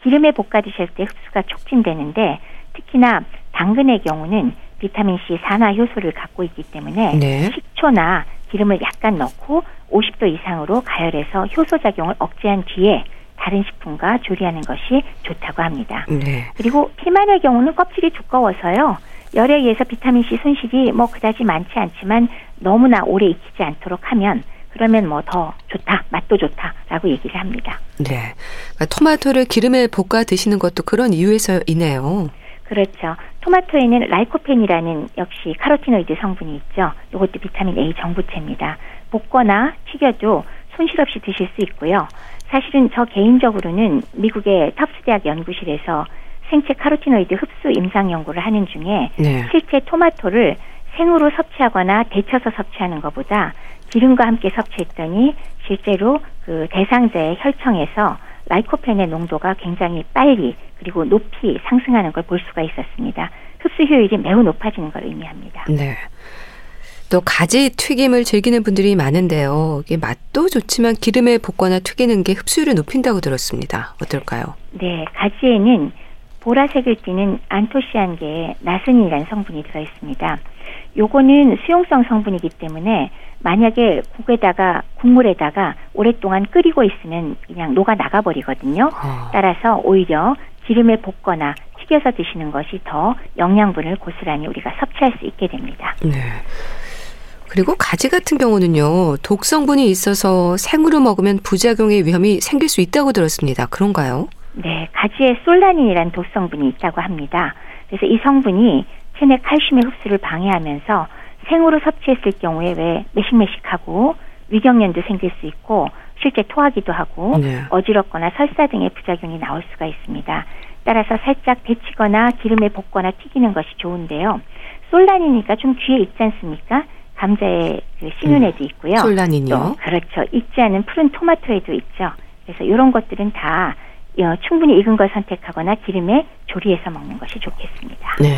기름에 볶아 드실 때 흡수가 촉진되는데 특히나 당근의 경우는 비타민 C 산화 효소를 갖고 있기 때문에 네. 식초나 기름을 약간 넣고 50도 이상으로 가열해서 효소 작용을 억제한 뒤에 다른 식품과 조리하는 것이 좋다고 합니다. 네. 그리고 피만의 경우는 껍질이 두꺼워서요. 열에 의해서 비타민 C 손실이 뭐 그다지 많지 않지만 너무나 오래 익히지 않도록 하면 그러면 뭐 더 좋다, 맛도 좋다라고 얘기를 합니다. 네. 그러니까 토마토를 기름에 볶아 드시는 것도 그런 이유에서이네요. 그렇죠. 토마토에는 라이코펜이라는 역시 카로티노이드 성분이 있죠. 이것도 비타민 A 전구체입니다. 볶거나 튀겨도 손실 없이 드실 수 있고요. 사실은 저 개인적으로는 미국의 Tufts 대학 연구실에서 생체 카로티노이드 흡수 임상 연구를 하는 중에 네. 실제 토마토를 생으로 섭취하거나 데쳐서 섭취하는 것보다 기름과 함께 섭취했더니 실제로 그 대상자의 혈청에서 라이코펜의 농도가 굉장히 빨리 그리고 높이 상승하는 걸 볼 수가 있었습니다. 흡수 효율이 매우 높아지는 걸 의미합니다. 네. 또 가지 튀김을 즐기는 분들이 많은데요. 이게 맛도 좋지만 기름에 볶거나 튀기는 게 흡수율을 높인다고 들었습니다. 어떨까요? 네, 가지에는 보라색을 띠는 안토시안계의 나스닌이라는 성분이 들어 있습니다. 요거는 수용성 성분이기 때문에 만약에 국에다가 국물에다가 오랫동안 끓이고 있으면 그냥 녹아 나가 버리거든요. 어. 따라서 오히려 기름에 볶거나 튀겨서 드시는 것이 더 영양분을 고스란히 우리가 섭취할 수 있게 됩니다. 네. 그리고 가지 같은 경우는요, 독성분이 있어서 생으로 먹으면 부작용의 위험이 생길 수 있다고 들었습니다. 그런가요? 네, 가지에 솔라닌이라는 독성분이 있다고 합니다. 그래서 이 성분이 체내 칼슘의 흡수를 방해하면서 생으로 섭취했을 경우에 왜 매식매식하고 위경련도 생길 수 있고 실제 토하기도 하고 네. 어지럽거나 설사 등의 부작용이 나올 수가 있습니다. 따라서 살짝 데치거나 기름에 볶거나 튀기는 것이 좋은데요. 솔라닌이니까 좀 귀에 있지 않습니까? 감자의 그 신운에도 있고요. 음. 솔라닌이요? 또 그렇죠. 익지 않은 푸른 토마토에도 있죠. 그래서 이런 것들은 다 어, 충분히 익은 걸 선택하거나 기름에 조리해서 먹는 것이 좋겠습니다. 네.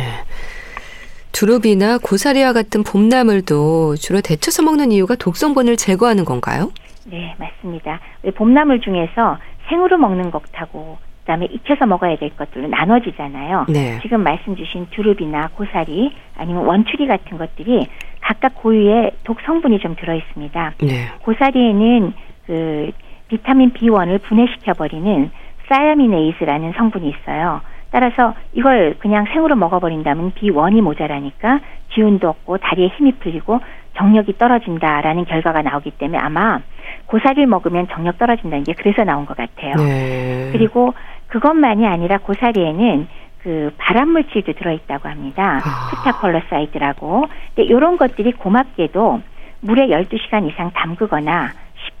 두릅이나 고사리와 같은 봄나물도 주로 데쳐서 먹는 이유가 독성분을 제거하는 건가요? 네, 맞습니다. 왜 봄나물 중에서 생으로 먹는 것하고 그다음에 익혀서 먹어야 될 것들로 나눠지잖아요. 네. 지금 말씀 주신 두릅이나 고사리 아니면 원추리 같은 것들이 각각 고유의 독 성분이 좀 들어 있습니다. 네. 고사리에는 그 비타민 B1을 분해시켜 버리는 thiaminase라는 성분이 있어요. 따라서 이걸 그냥 생으로 먹어버린다면 B1이 모자라니까 기운도 없고 다리에 힘이 풀리고 정력이 떨어진다라는 결과가 나오기 때문에 아마 고사리를 먹으면 정력 떨어진다는 게 그래서 나온 것 같아요. 네. 그리고 그것만이 아니라 고사리에는 그 발암 물질도 들어있다고 합니다. 아. ptaquiloside라고. 근데 이런 것들이 고맙게도 물에 12시간 이상 담그거나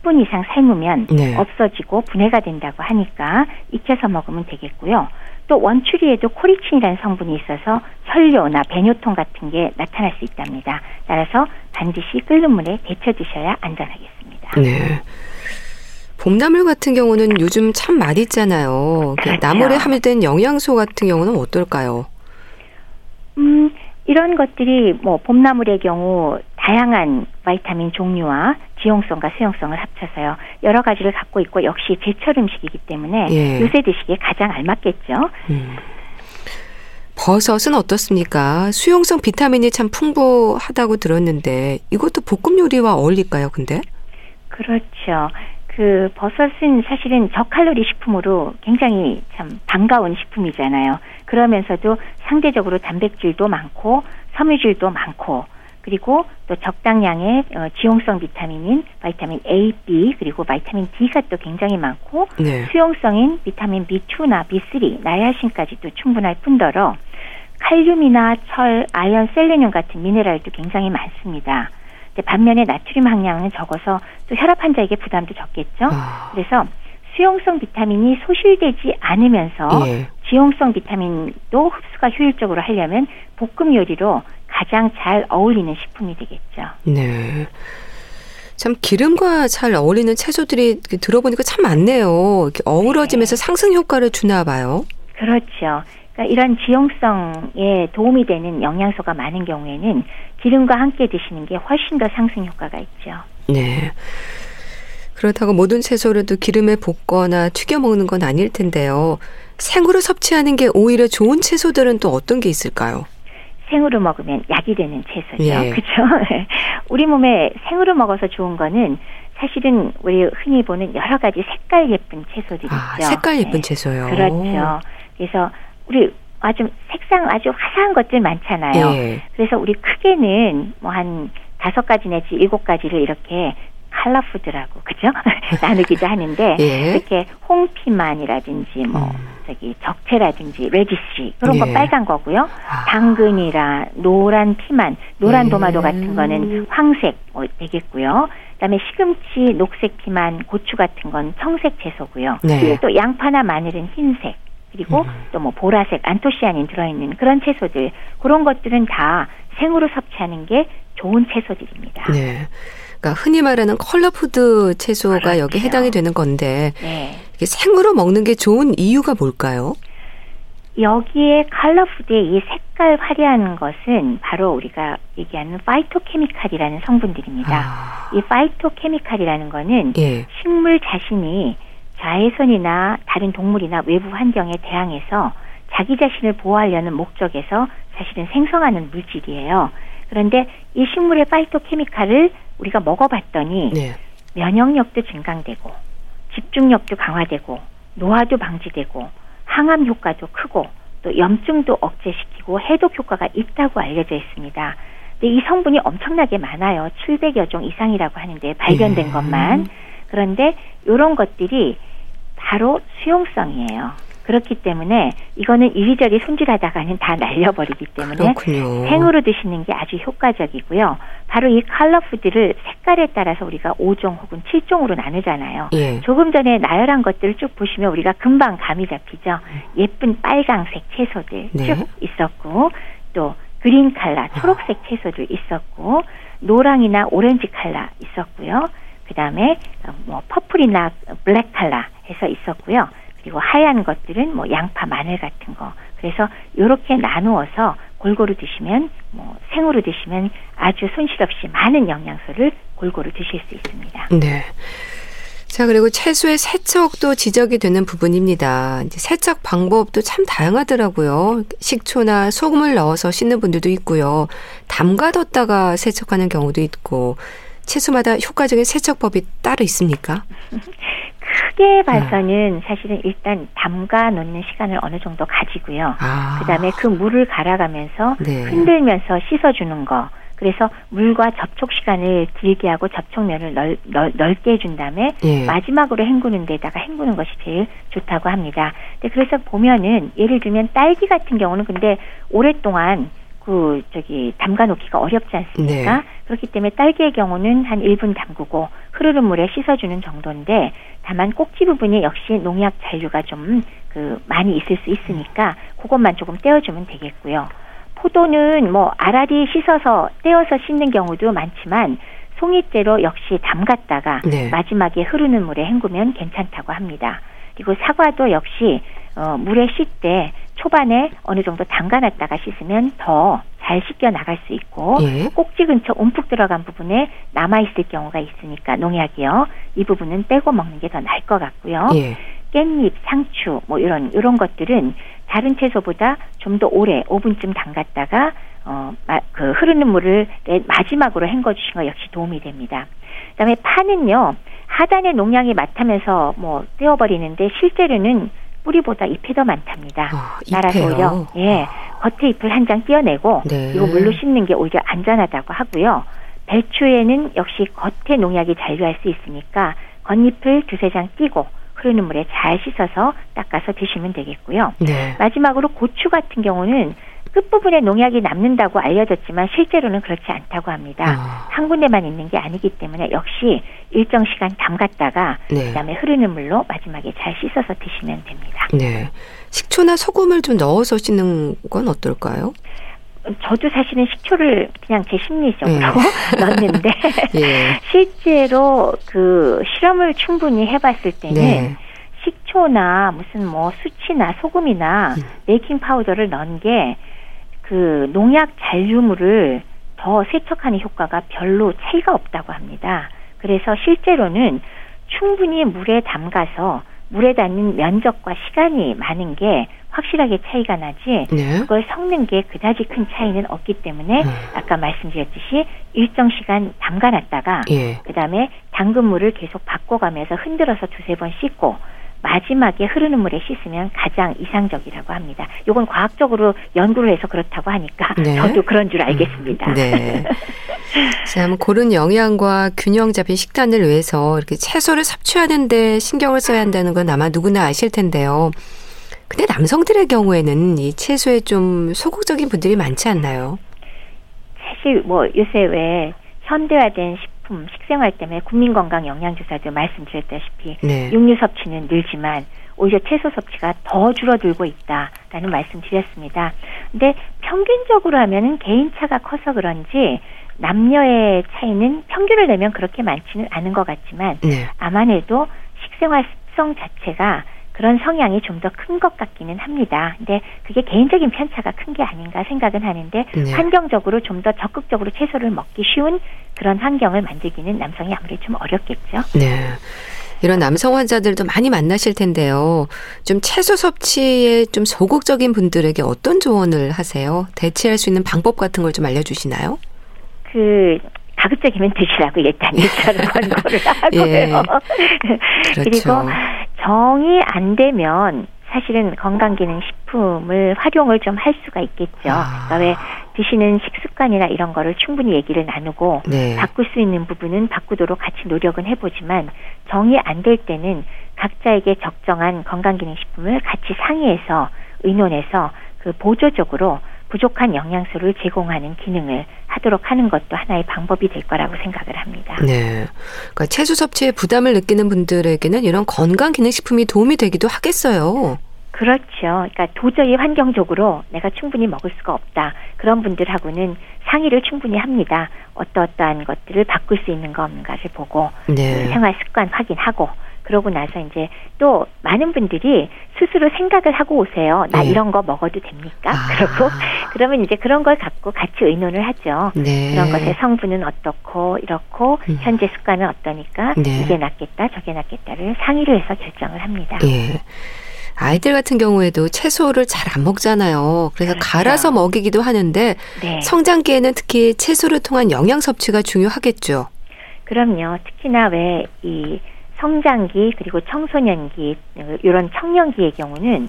10분 이상 삶으면 네. 없어지고 분해가 된다고 하니까 익혀서 먹으면 되겠고요. 또 원추리에도 코리친이라는 성분이 있어서 혈뇨나 배뇨통 같은 게 나타날 수 있답니다. 따라서 반드시 끓는 물에 데쳐 드셔야 안전하겠습니다. 네. 봄나물 같은 경우는 요즘 참 맛있잖아요. 그 그렇죠. 나물에 함유된 영양소 같은 경우는 어떨까요? 음, 이런 것들이 뭐 봄나물의 경우 다양한 바이타민 종류와 지용성과 수용성을 합쳐서요 여러 가지를 갖고 있고 역시 제철 음식이기 때문에 예. 요새 드시기에 가장 알맞겠죠. 음. 버섯은 어떻습니까? 수용성 비타민이 참 풍부하다고 들었는데 이것도 볶음 요리와 어울릴까요? 근데? 그렇죠. 그 버섯은 사실은 저칼로리 식품으로 굉장히 참 반가운 식품이잖아요. 그러면서도 상대적으로 단백질도 많고 섬유질도 많고 그리고 또 적당량의 어, 지용성 비타민인 vitamin A, B 그리고 vitamin D가 또 굉장히 많고 네. 수용성인 비타민 B2나 B3, niacin까지도 충분할 뿐더러 칼륨이나 철, 아연, 셀레늄 같은 미네랄도 굉장히 많습니다. 반면에 나트륨 함량은 적어서 또 혈압 환자에게 부담도 적겠죠. 아, 그래서 수용성 비타민이 소실되지 않으면서 예. 지용성 비타민도 흡수가 효율적으로 하려면 볶음 요리로 가장 잘 어울리는 식품이 되겠죠. 네. 참 기름과 잘 어울리는 채소들이 들어보니까 참 많네요. 이렇게 어우러지면서 상승 효과를 주나 봐요. 그렇죠. 그러니까 이런 지용성에 도움이 되는 영양소가 많은 경우에는 기름과 함께 드시는 게 훨씬 더 상승 효과가 있죠. 네. 그렇다고 모든 채소를 또 기름에 볶거나 튀겨 먹는 건 아닐 텐데요. 생으로 섭취하는 게 오히려 좋은 채소들은 또 어떤 게 있을까요? 생으로 먹으면 약이 되는 채소죠. 예. 그렇죠? 우리 몸에 생으로 먹어서 좋은 거는 사실은 우리 흔히 보는 여러 가지 색깔 예쁜 채소들이 아, 있죠. 색깔 예쁜 네. 채소요. 그렇죠. 그래서 우리 아주 색상 아주 화사한 것들 많잖아요. 예. 그래서 우리 크게는 뭐 한 다섯 가지 내지 일곱 가지를 이렇게 칼라푸드라고 그죠? 나누기도 하는데 예. 이렇게 홍피망이라든지 뭐 음. 저기 적채라든지 radish 그런 거 예. 빨간 거고요. 아. 당근이라 노란 피망, 노란 예. 도마도 같은 거는 황색 뭐 되겠고요. 그다음에 시금치, 녹색 피망, 고추 같은 건 청색 채소고요. 네. 또 양파나 마늘은 흰색. 그리고 음. 또 뭐 보라색 안토시아닌 들어있는 그런 채소들 그런 것들은 다 생으로 섭취하는 게 좋은 채소들입니다. 네. 그러니까 흔히 말하는 color food 채소가 여기 그렇죠. 해당이 되는 건데 네. 이게 생으로 먹는 게 좋은 이유가 뭘까요? 여기에 color food의 이 색깔 화려한 것은 바로 우리가 얘기하는 파이토케미칼이라는 성분들입니다. 아, 이 파이토케미칼이라는 거는 예. 식물 자신이 자외선이나 다른 동물이나 외부 환경에 대항해서 자기 자신을 보호하려는 목적에서 사실은 생성하는 물질이에요. 그런데 이 식물의 파이토케미칼을 우리가 먹어봤더니 네. 면역력도 증강되고 집중력도 강화되고 노화도 방지되고 항암 효과도 크고 또 염증도 억제시키고 해독 효과가 있다고 알려져 있습니다. 근데 이 성분이 엄청나게 많아요. 700여 종 이상이라고 하는데 발견된 예. 것만. 그런데 이런 것들이 바로 수용성이에요. 그렇기 때문에 이거는 이리저리 손질하다가는 다 날려버리기 때문에 그렇군요. 생으로 드시는 게 아주 효과적이고요. 바로 이 컬러푸드를 색깔에 따라서 우리가 5종 혹은 7종으로 나누잖아요. 예. 조금 전에 나열한 것들을 쭉 보시면 우리가 금방 감이 잡히죠. 예쁜 빨강색 채소들 네. 쭉 있었고 또 그린 칼라 초록색 채소들 있었고 노랑이나 orange color 있었고요. 그다음에 어, 뭐 퍼플이나 블랙 칼라 해서 있었고요. 그리고 하얀 것들은 뭐 양파, 마늘 같은 거. 그래서 이렇게 나누어서 골고루 드시면 뭐 생으로 드시면 아주 손실 없이 많은 영양소를 골고루 드실 수 있습니다. 네. 자, 그리고 채소의 세척도 지적이 되는 부분입니다. 이제 세척 방법도 참 다양하더라고요. 식초나 소금을 넣어서 씻는 분들도 있고요. 담가뒀다가 세척하는 경우도 있고, 채소마다 효과적인 세척법이 따로 있습니까? 크게 봐서는 사실은 일단 담가 놓는 시간을 어느 정도 가지고요. 아. 그다음에 그 물을 갈아가면서 네. 흔들면서 씻어주는 거. 그래서 물과 접촉 시간을 길게 하고 접촉면을 넓, 넓, 넓게 해준 다음에 예. 마지막으로 헹구는 데다가 헹구는 것이 제일 좋다고 합니다. 근데 그래서 보면은 예를 들면 딸기 같은 경우는 근데 오랫동안 그 저기 담가 놓기가 어렵지 않습니까? 네. 그렇기 때문에 딸기의 경우는 한 1분 담그고 흐르는 물에 씻어주는 정도인데 다만 꼭지 부분이 역시 농약 잔류가 좀 그 많이 있을 수 있으니까 그것만 조금 떼어주면 되겠고요. 포도는 뭐 알알이 씻어서 떼어서 씻는 경우도 많지만 송이째로 역시 담갔다가 네. 마지막에 흐르는 물에 헹구면 괜찮다고 합니다. 그리고 사과도 역시 어, 물에 씻되 초반에 어느 정도 담가놨다가 씻으면 더 잘 씻겨 나갈 수 있고 예. 꼭지 근처 움푹 들어간 부분에 남아 있을 경우가 있으니까 농약이요. 이 부분은 빼고 먹는 게 더 나을 것 같고요. 예. 깻잎, 상추 뭐 이런 이런 것들은 다른 채소보다 좀 더 오래 5분쯤 담갔다가 어, 마, 그 흐르는 물을 내- 마지막으로 헹궈 주신 거 역시 도움이 됩니다. 그다음에 파는요. 하단에 농약이 많다면서 뭐 떼어버리는데 실제로는 뿌리보다 잎이 더 많답니다. 아, 따라서 잎에요? 오히려 예 겉에 잎을 한 장 떼어내고 네. 이거 물로 씻는 게 오히려 안전하다고 하고요. 배추에는 역시 겉에 농약이 잔류할 수 있으니까 겉잎을 두세 장 띄고 흐르는 물에 잘 씻어서 닦아서 드시면 되겠고요. 네. 마지막으로 고추 같은 경우는 끝부분에 농약이 남는다고 알려졌지만 실제로는 그렇지 않다고 합니다. 아. 한 군데만 있는 게 아니기 때문에 역시 일정 시간 담갔다가 네. 그다음에 흐르는 물로 마지막에 잘 씻어서 드시면 됩니다. 네. 식초나 소금을 좀 넣어서 씻는 건 어떨까요? 저도 사실은 식초를 그냥 제 심리적으로 예. 넣는데 예. 실제로 그 실험을 충분히 해봤을 때는 네. 식초나 무슨 뭐 수치나 소금이나 음. 베이킹 파우더를 넣은 게 그 농약 잔류물을 더 세척하는 효과가 별로 차이가 없다고 합니다. 그래서 실제로는 충분히 물에 담가서 물에 닿는 면적과 시간이 많은 게 확실하게 차이가 나지 네. 그걸 섞는 게 그다지 큰 차이는 없기 때문에 음. 아까 말씀드렸듯이 일정 시간 담가놨다가 예. 그다음에 담근 물을 계속 바꿔가면서 흔들어서 두세 번 씻고 마지막에 흐르는 물에 씻으면 가장 이상적이라고 합니다. 이건 과학적으로 연구를 해서 그렇다고 하니까 네. 저도 그런 줄 알겠습니다. 네. 참 고른 영양과 균형 잡힌 식단을 위해서 이렇게 채소를 섭취하는데 신경을 써야 한다는 건 아마 누구나 아실 텐데요. 근데 남성들의 경우에는 이 채소에 좀 소극적인 분들이 많지 않나요? 사실 뭐 요새 왜 현대화된 식품, 식생활 때문에 국민건강 영양조사도 말씀드렸다시피 네. 육류 섭취는 늘지만 오히려 채소 섭취가 더 줄어들고 있다라는 말씀드렸습니다. 근데 평균적으로 하면은 개인 차가 커서 그런지 남녀의 차이는 평균을 내면 그렇게 많지는 않은 것 같지만 네. 아마도 식생활 습성 자체가 그런 성향이 좀 더 큰 것 같기는 합니다. 근데 그게 개인적인 편차가 큰 게 아닌가 생각은 하는데 네. 환경적으로 좀 더 적극적으로 채소를 먹기 쉬운 그런 환경을 만들기는 남성이 아무래도 좀 어렵겠죠. 네. 이런 남성 환자들도 많이 만나실 텐데요. 좀 채소 섭취에 좀 소극적인 분들에게 어떤 조언을 하세요? 대체할 수 있는 방법 같은 걸 좀 알려주시나요? 그 가급적이면 드시라고 일단 일차로 권고를 예. 하고요. 그렇죠. 그리고 정이 안 되면 사실은 건강기능식품을 활용을 좀 할 수가 있겠죠. 아. 그러니까 왜 드시는 식습관이나 이런 거를 충분히 얘기를 나누고 네. 바꿀 수 있는 부분은 바꾸도록 같이 노력은 해보지만 정이 안 될 때는 각자에게 적정한 건강기능식품을 같이 상의해서 의논해서 그 보조적으로 부족한 영양소를 제공하는 기능을 하도록 하는 것도 하나의 방법이 될 거라고 생각을 합니다. 네. 그러니까 채소 섭취에 부담을 느끼는 분들에게는 이런 건강 기능식품이 도움이 되기도 하겠어요. 그렇죠. 그러니까 도저히 환경적으로 내가 충분히 먹을 수가 없다. 그런 분들하고는 상의를 충분히 합니다. 어떠어떠한 것들을 바꿀 수 있는 거 없는가를 보고 네. 생활 습관 확인하고 그러고 나서 이제 또 많은 분들이 스스로 생각을 하고 오세요. 나 네. 이런 거 먹어도 됩니까? 아. 그러고 그러면 이제 그런 걸 갖고 같이 의논을 하죠. 네. 그런 것의 성분은 어떻고 이렇고 음. 현재 습관은 어떠니까 네. 이게 낫겠다 저게 낫겠다를 상의를 해서 결정을 합니다. 예. 아이들 같은 경우에도 채소를 잘 안 먹잖아요. 그래서 그렇죠. 갈아서 먹이기도 하는데 네. 성장기에는 특히 채소를 통한 영양 섭취가 중요하겠죠. 그럼요. 특히나 왜이 성장기 그리고 청소년기 이런 청년기의 경우는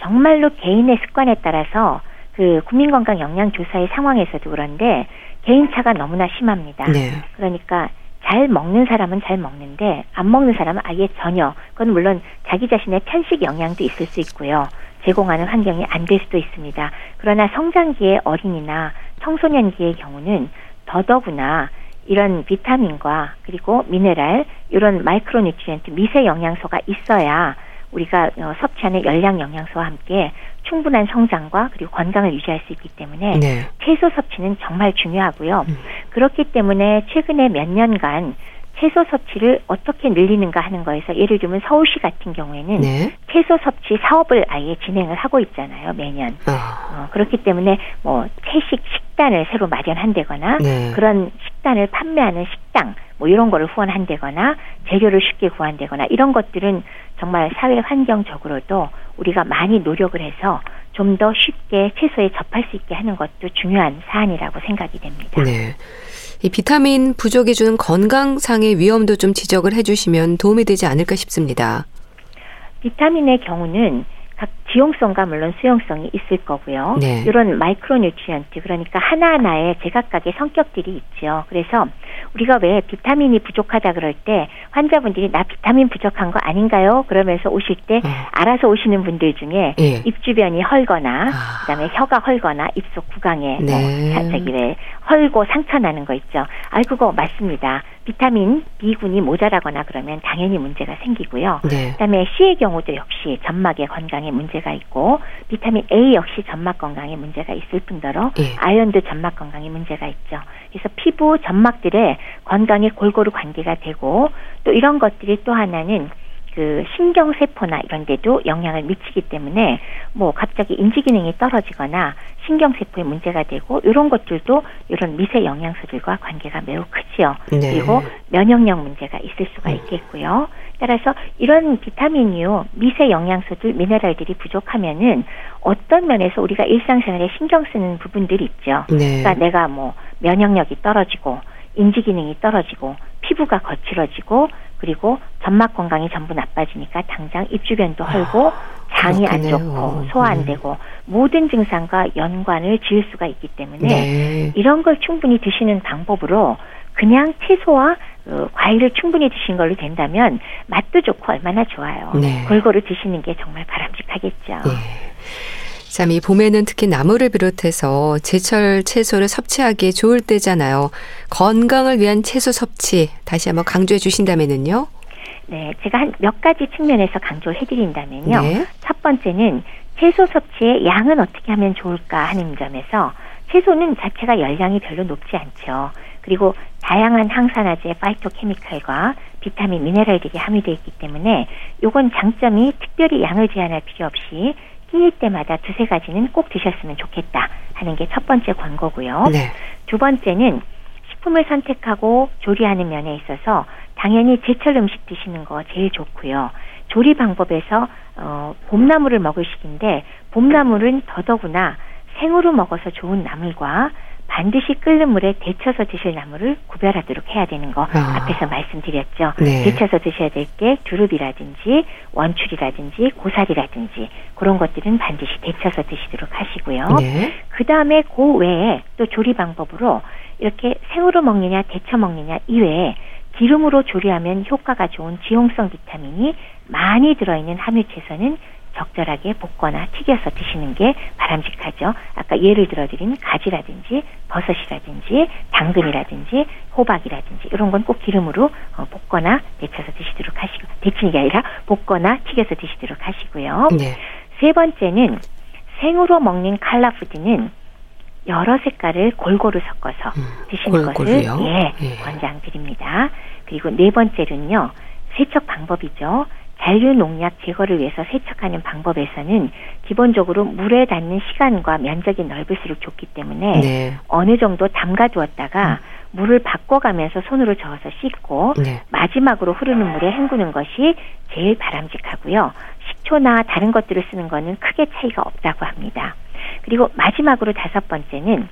정말로 개인의 습관에 따라서 그 국민건강 영양조사의 상황에서도 그런데 개인차가 너무나 심합니다. 네. 그러니까 잘 먹는 사람은 잘 먹는데 안 먹는 사람은 아예 전혀 그건 물론 자기 자신의 편식 영향도 있을 수 있고요. 제공하는 환경이 안 될 수도 있습니다. 그러나 성장기의 어린이나 청소년기의 경우는 더더구나 이런 비타민과 그리고 미네랄 이런 micronutrient 미세 영양소가 있어야 우리가 어, 섭취하는 열량 영양소와 함께 충분한 성장과 그리고 건강을 유지할 수 있기 때문에 네. 채소 섭취는 정말 중요하고요. 음. 그렇기 때문에 최근에 몇 년간 채소 섭취를 어떻게 늘리는가 하는 거에서 예를 들면 서울시 같은 경우에는 네. 채소 섭취 사업을 아예 진행을 하고 있잖아요, 매년. 어, 어, 그렇기 때문에 뭐 채식 식단을 새로 마련한다거나 네. 그런 식단을 판매하는 식당 뭐 이런 거를 후원한다거나 재료를 쉽게 구한다거나 이런 것들은 정말 사회 환경적으로도 우리가 많이 노력을 해서 좀 더 쉽게 채소에 접할 수 있게 하는 것도 중요한 사안이라고 생각이 됩니다. 네. 이 비타민 부족이 주는 건강상의 위험도 좀 지적을 해주시면 도움이 되지 않을까 싶습니다. 비타민의 경우는 각 지용성과 물론 수용성이 있을 거고요. 네. 이런 micronutrient 그러니까 하나하나의 제각각의 성격들이 있죠. 그래서 우리가 왜 비타민이 부족하다 그럴 때 환자분들이 나 비타민 부족한 거 아닌가요? 그러면서 오실 때 어. 알아서 오시는 분들 중에 예. 입 주변이 헐거나 아. 그다음에 혀가 헐거나 입속 구강에 네. 뭐 자- 저기 왜 헐고 상처 나는 거 있죠. 아 그거 맞습니다. 비타민 B군이 모자라거나 그러면 당연히 문제가 생기고요. 네. 그다음에 C의 경우도 역시 점막의 건강에 문제가 있고 비타민 A 역시 점막 건강에 문제가 있을 뿐더러 예. 아연도 점막 건강에 문제가 있죠. 그래서 피부 점막들의 건강에 골고루 관계가 되고 또 이런 것들이 또 하나는 그 신경세포나 이런 데도 영향을 미치기 때문에 뭐 갑자기 인지 기능이 떨어지거나 신경세포에 문제가 되고 이런 것들도 이런 미세 영양소들과 관계가 매우 크지요. 네. 그리고 면역력 문제가 있을 수가 음. 있겠고요. 따라서 이런 비타민이요, 미세 영양소들, 미네랄들이 부족하면은 어떤 면에서 우리가 일상생활에 신경 쓰는 부분들이 있죠. 네. 그러니까 내가 뭐 면역력이 떨어지고 인지 기능이 떨어지고 피부가 거칠어지고 그리고 점막 건강이 전부 나빠지니까 당장 입 주변도 헐고 장이 안 좋고 소화 안 네. 되고 모든 증상과 연관을 지을 수가 있기 때문에 네. 이런 걸 충분히 드시는 방법으로 그냥 채소와 어, 과일을 충분히 드신 걸로 된다면 맛도 좋고 얼마나 좋아요. 네. 골고루 드시는 게 정말 바람직하겠죠. 네. 참, 이 봄에는 특히 나물을 비롯해서 제철 채소를 섭취하기 좋을 때잖아요. 건강을 위한 채소 섭취 다시 한번 강조해 주신다면은요? 네, 제가 한 몇 가지 측면에서 강조를 해드린다면요. 네. 첫 번째는 채소 섭취의 양은 어떻게 하면 좋을까 하는 점에서 채소는 자체가 열량이 별로 높지 않죠. 그리고 다양한 항산화제, 파이토케미칼과 비타민, 미네랄들이 함유되어 있기 때문에 요건 장점이 특별히 양을 제한할 필요 없이 끼일 때마다 두세 가지는 꼭 드셨으면 좋겠다 하는 게 첫 번째 권고고요. 네. 두 번째는 식품을 선택하고 조리하는 면에 있어서 당연히 제철 음식 드시는 거 제일 좋고요. 조리 방법에서 어, 봄나물을 먹을 시기인데 봄나물은 더더구나 생으로 먹어서 좋은 나물과 반드시 끓는 물에 데쳐서 드실 나물을 구별하도록 해야 되는 거 아. 앞에서 말씀드렸죠. 네. 데쳐서 드셔야 될 게 두릅이라든지 원추리라든지 고사리라든지 그런 것들은 반드시 데쳐서 드시도록 하시고요. 네. 그 다음에 그 외에 또 조리 방법으로 이렇게 생으로 먹느냐 데쳐 먹느냐 이외에 기름으로 조리하면 효과가 좋은 지용성 비타민이 많이 들어있는 함유채소는 적절하게 볶거나 튀겨서 드시는 게 바람직하죠. 아까 예를 들어드린 가지라든지 버섯이라든지 당근이라든지 호박이라든지 이런 건 꼭 기름으로 어, 볶거나 데쳐서 드시도록 하시고 데치는 게 아니라 볶거나 튀겨서 드시도록 하시고요. 네. 세 번째는 생으로 먹는 칼라푸드는 여러 색깔을 골고루 섞어서 음, 드시는 것을 예, 예, 권장드립니다. 그리고 네 번째는요. 세척 방법이죠. 잔류 농약 제거를 위해서 세척하는 방법에서는 기본적으로 물에 닿는 시간과 면적이 넓을수록 좋기 때문에 네. 어느 정도 담가 두었다가 음. 물을 바꿔가면서 손으로 저어서 씻고 네. 마지막으로 흐르는 물에 헹구는 것이 제일 바람직하고요. 식초나 다른 것들을 쓰는 거는 크게 차이가 없다고 합니다. 그리고 마지막으로 다섯 번째는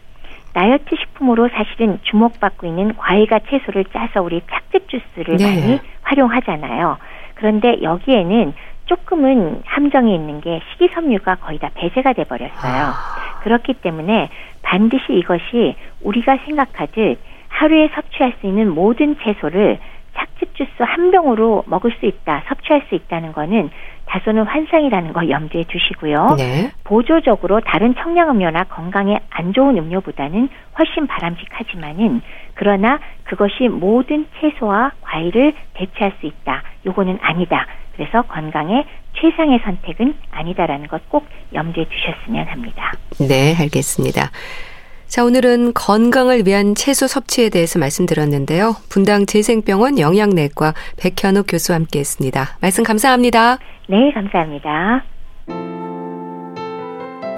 다이어트 식품으로 사실은 주목받고 있는 과일과 채소를 짜서 우리 착즙 주스를 네. 많이 활용하잖아요. 그런데 여기에는 조금은 함정이 있는 게 식이섬유가 거의 다 배제가 돼 버렸어요. 아. 그렇기 때문에 반드시 이것이 우리가 생각하듯 하루에 섭취할 수 있는 모든 채소를 착즙 주스 한 병으로 먹을 수 있다, 섭취할 수 있다는 거는 다소는 환상이라는 거 염두에 두시고요. 네. 보조적으로 다른 청량음료나 건강에 안 좋은 음료보다는 훨씬 바람직하지만은 그러나 그것이 모든 채소와 과일을 대체할 수 있다. 요거는 아니다. 그래서 건강에 최상의 선택은 아니다라는 것 꼭 염두에 두셨으면 합니다. 네, 알겠습니다. 자, 오늘은 건강을 위한 채소 섭취에 대해서 말씀드렸는데요. 분당 재생병원 영양내과 백현욱 교수와 함께 했습니다. 말씀 감사합니다. 네, 감사합니다.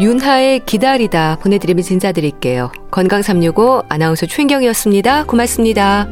윤하의 기다리다 보내드리면서 인사드릴게요. 건강365 아나운서 최인경이었습니다. 고맙습니다.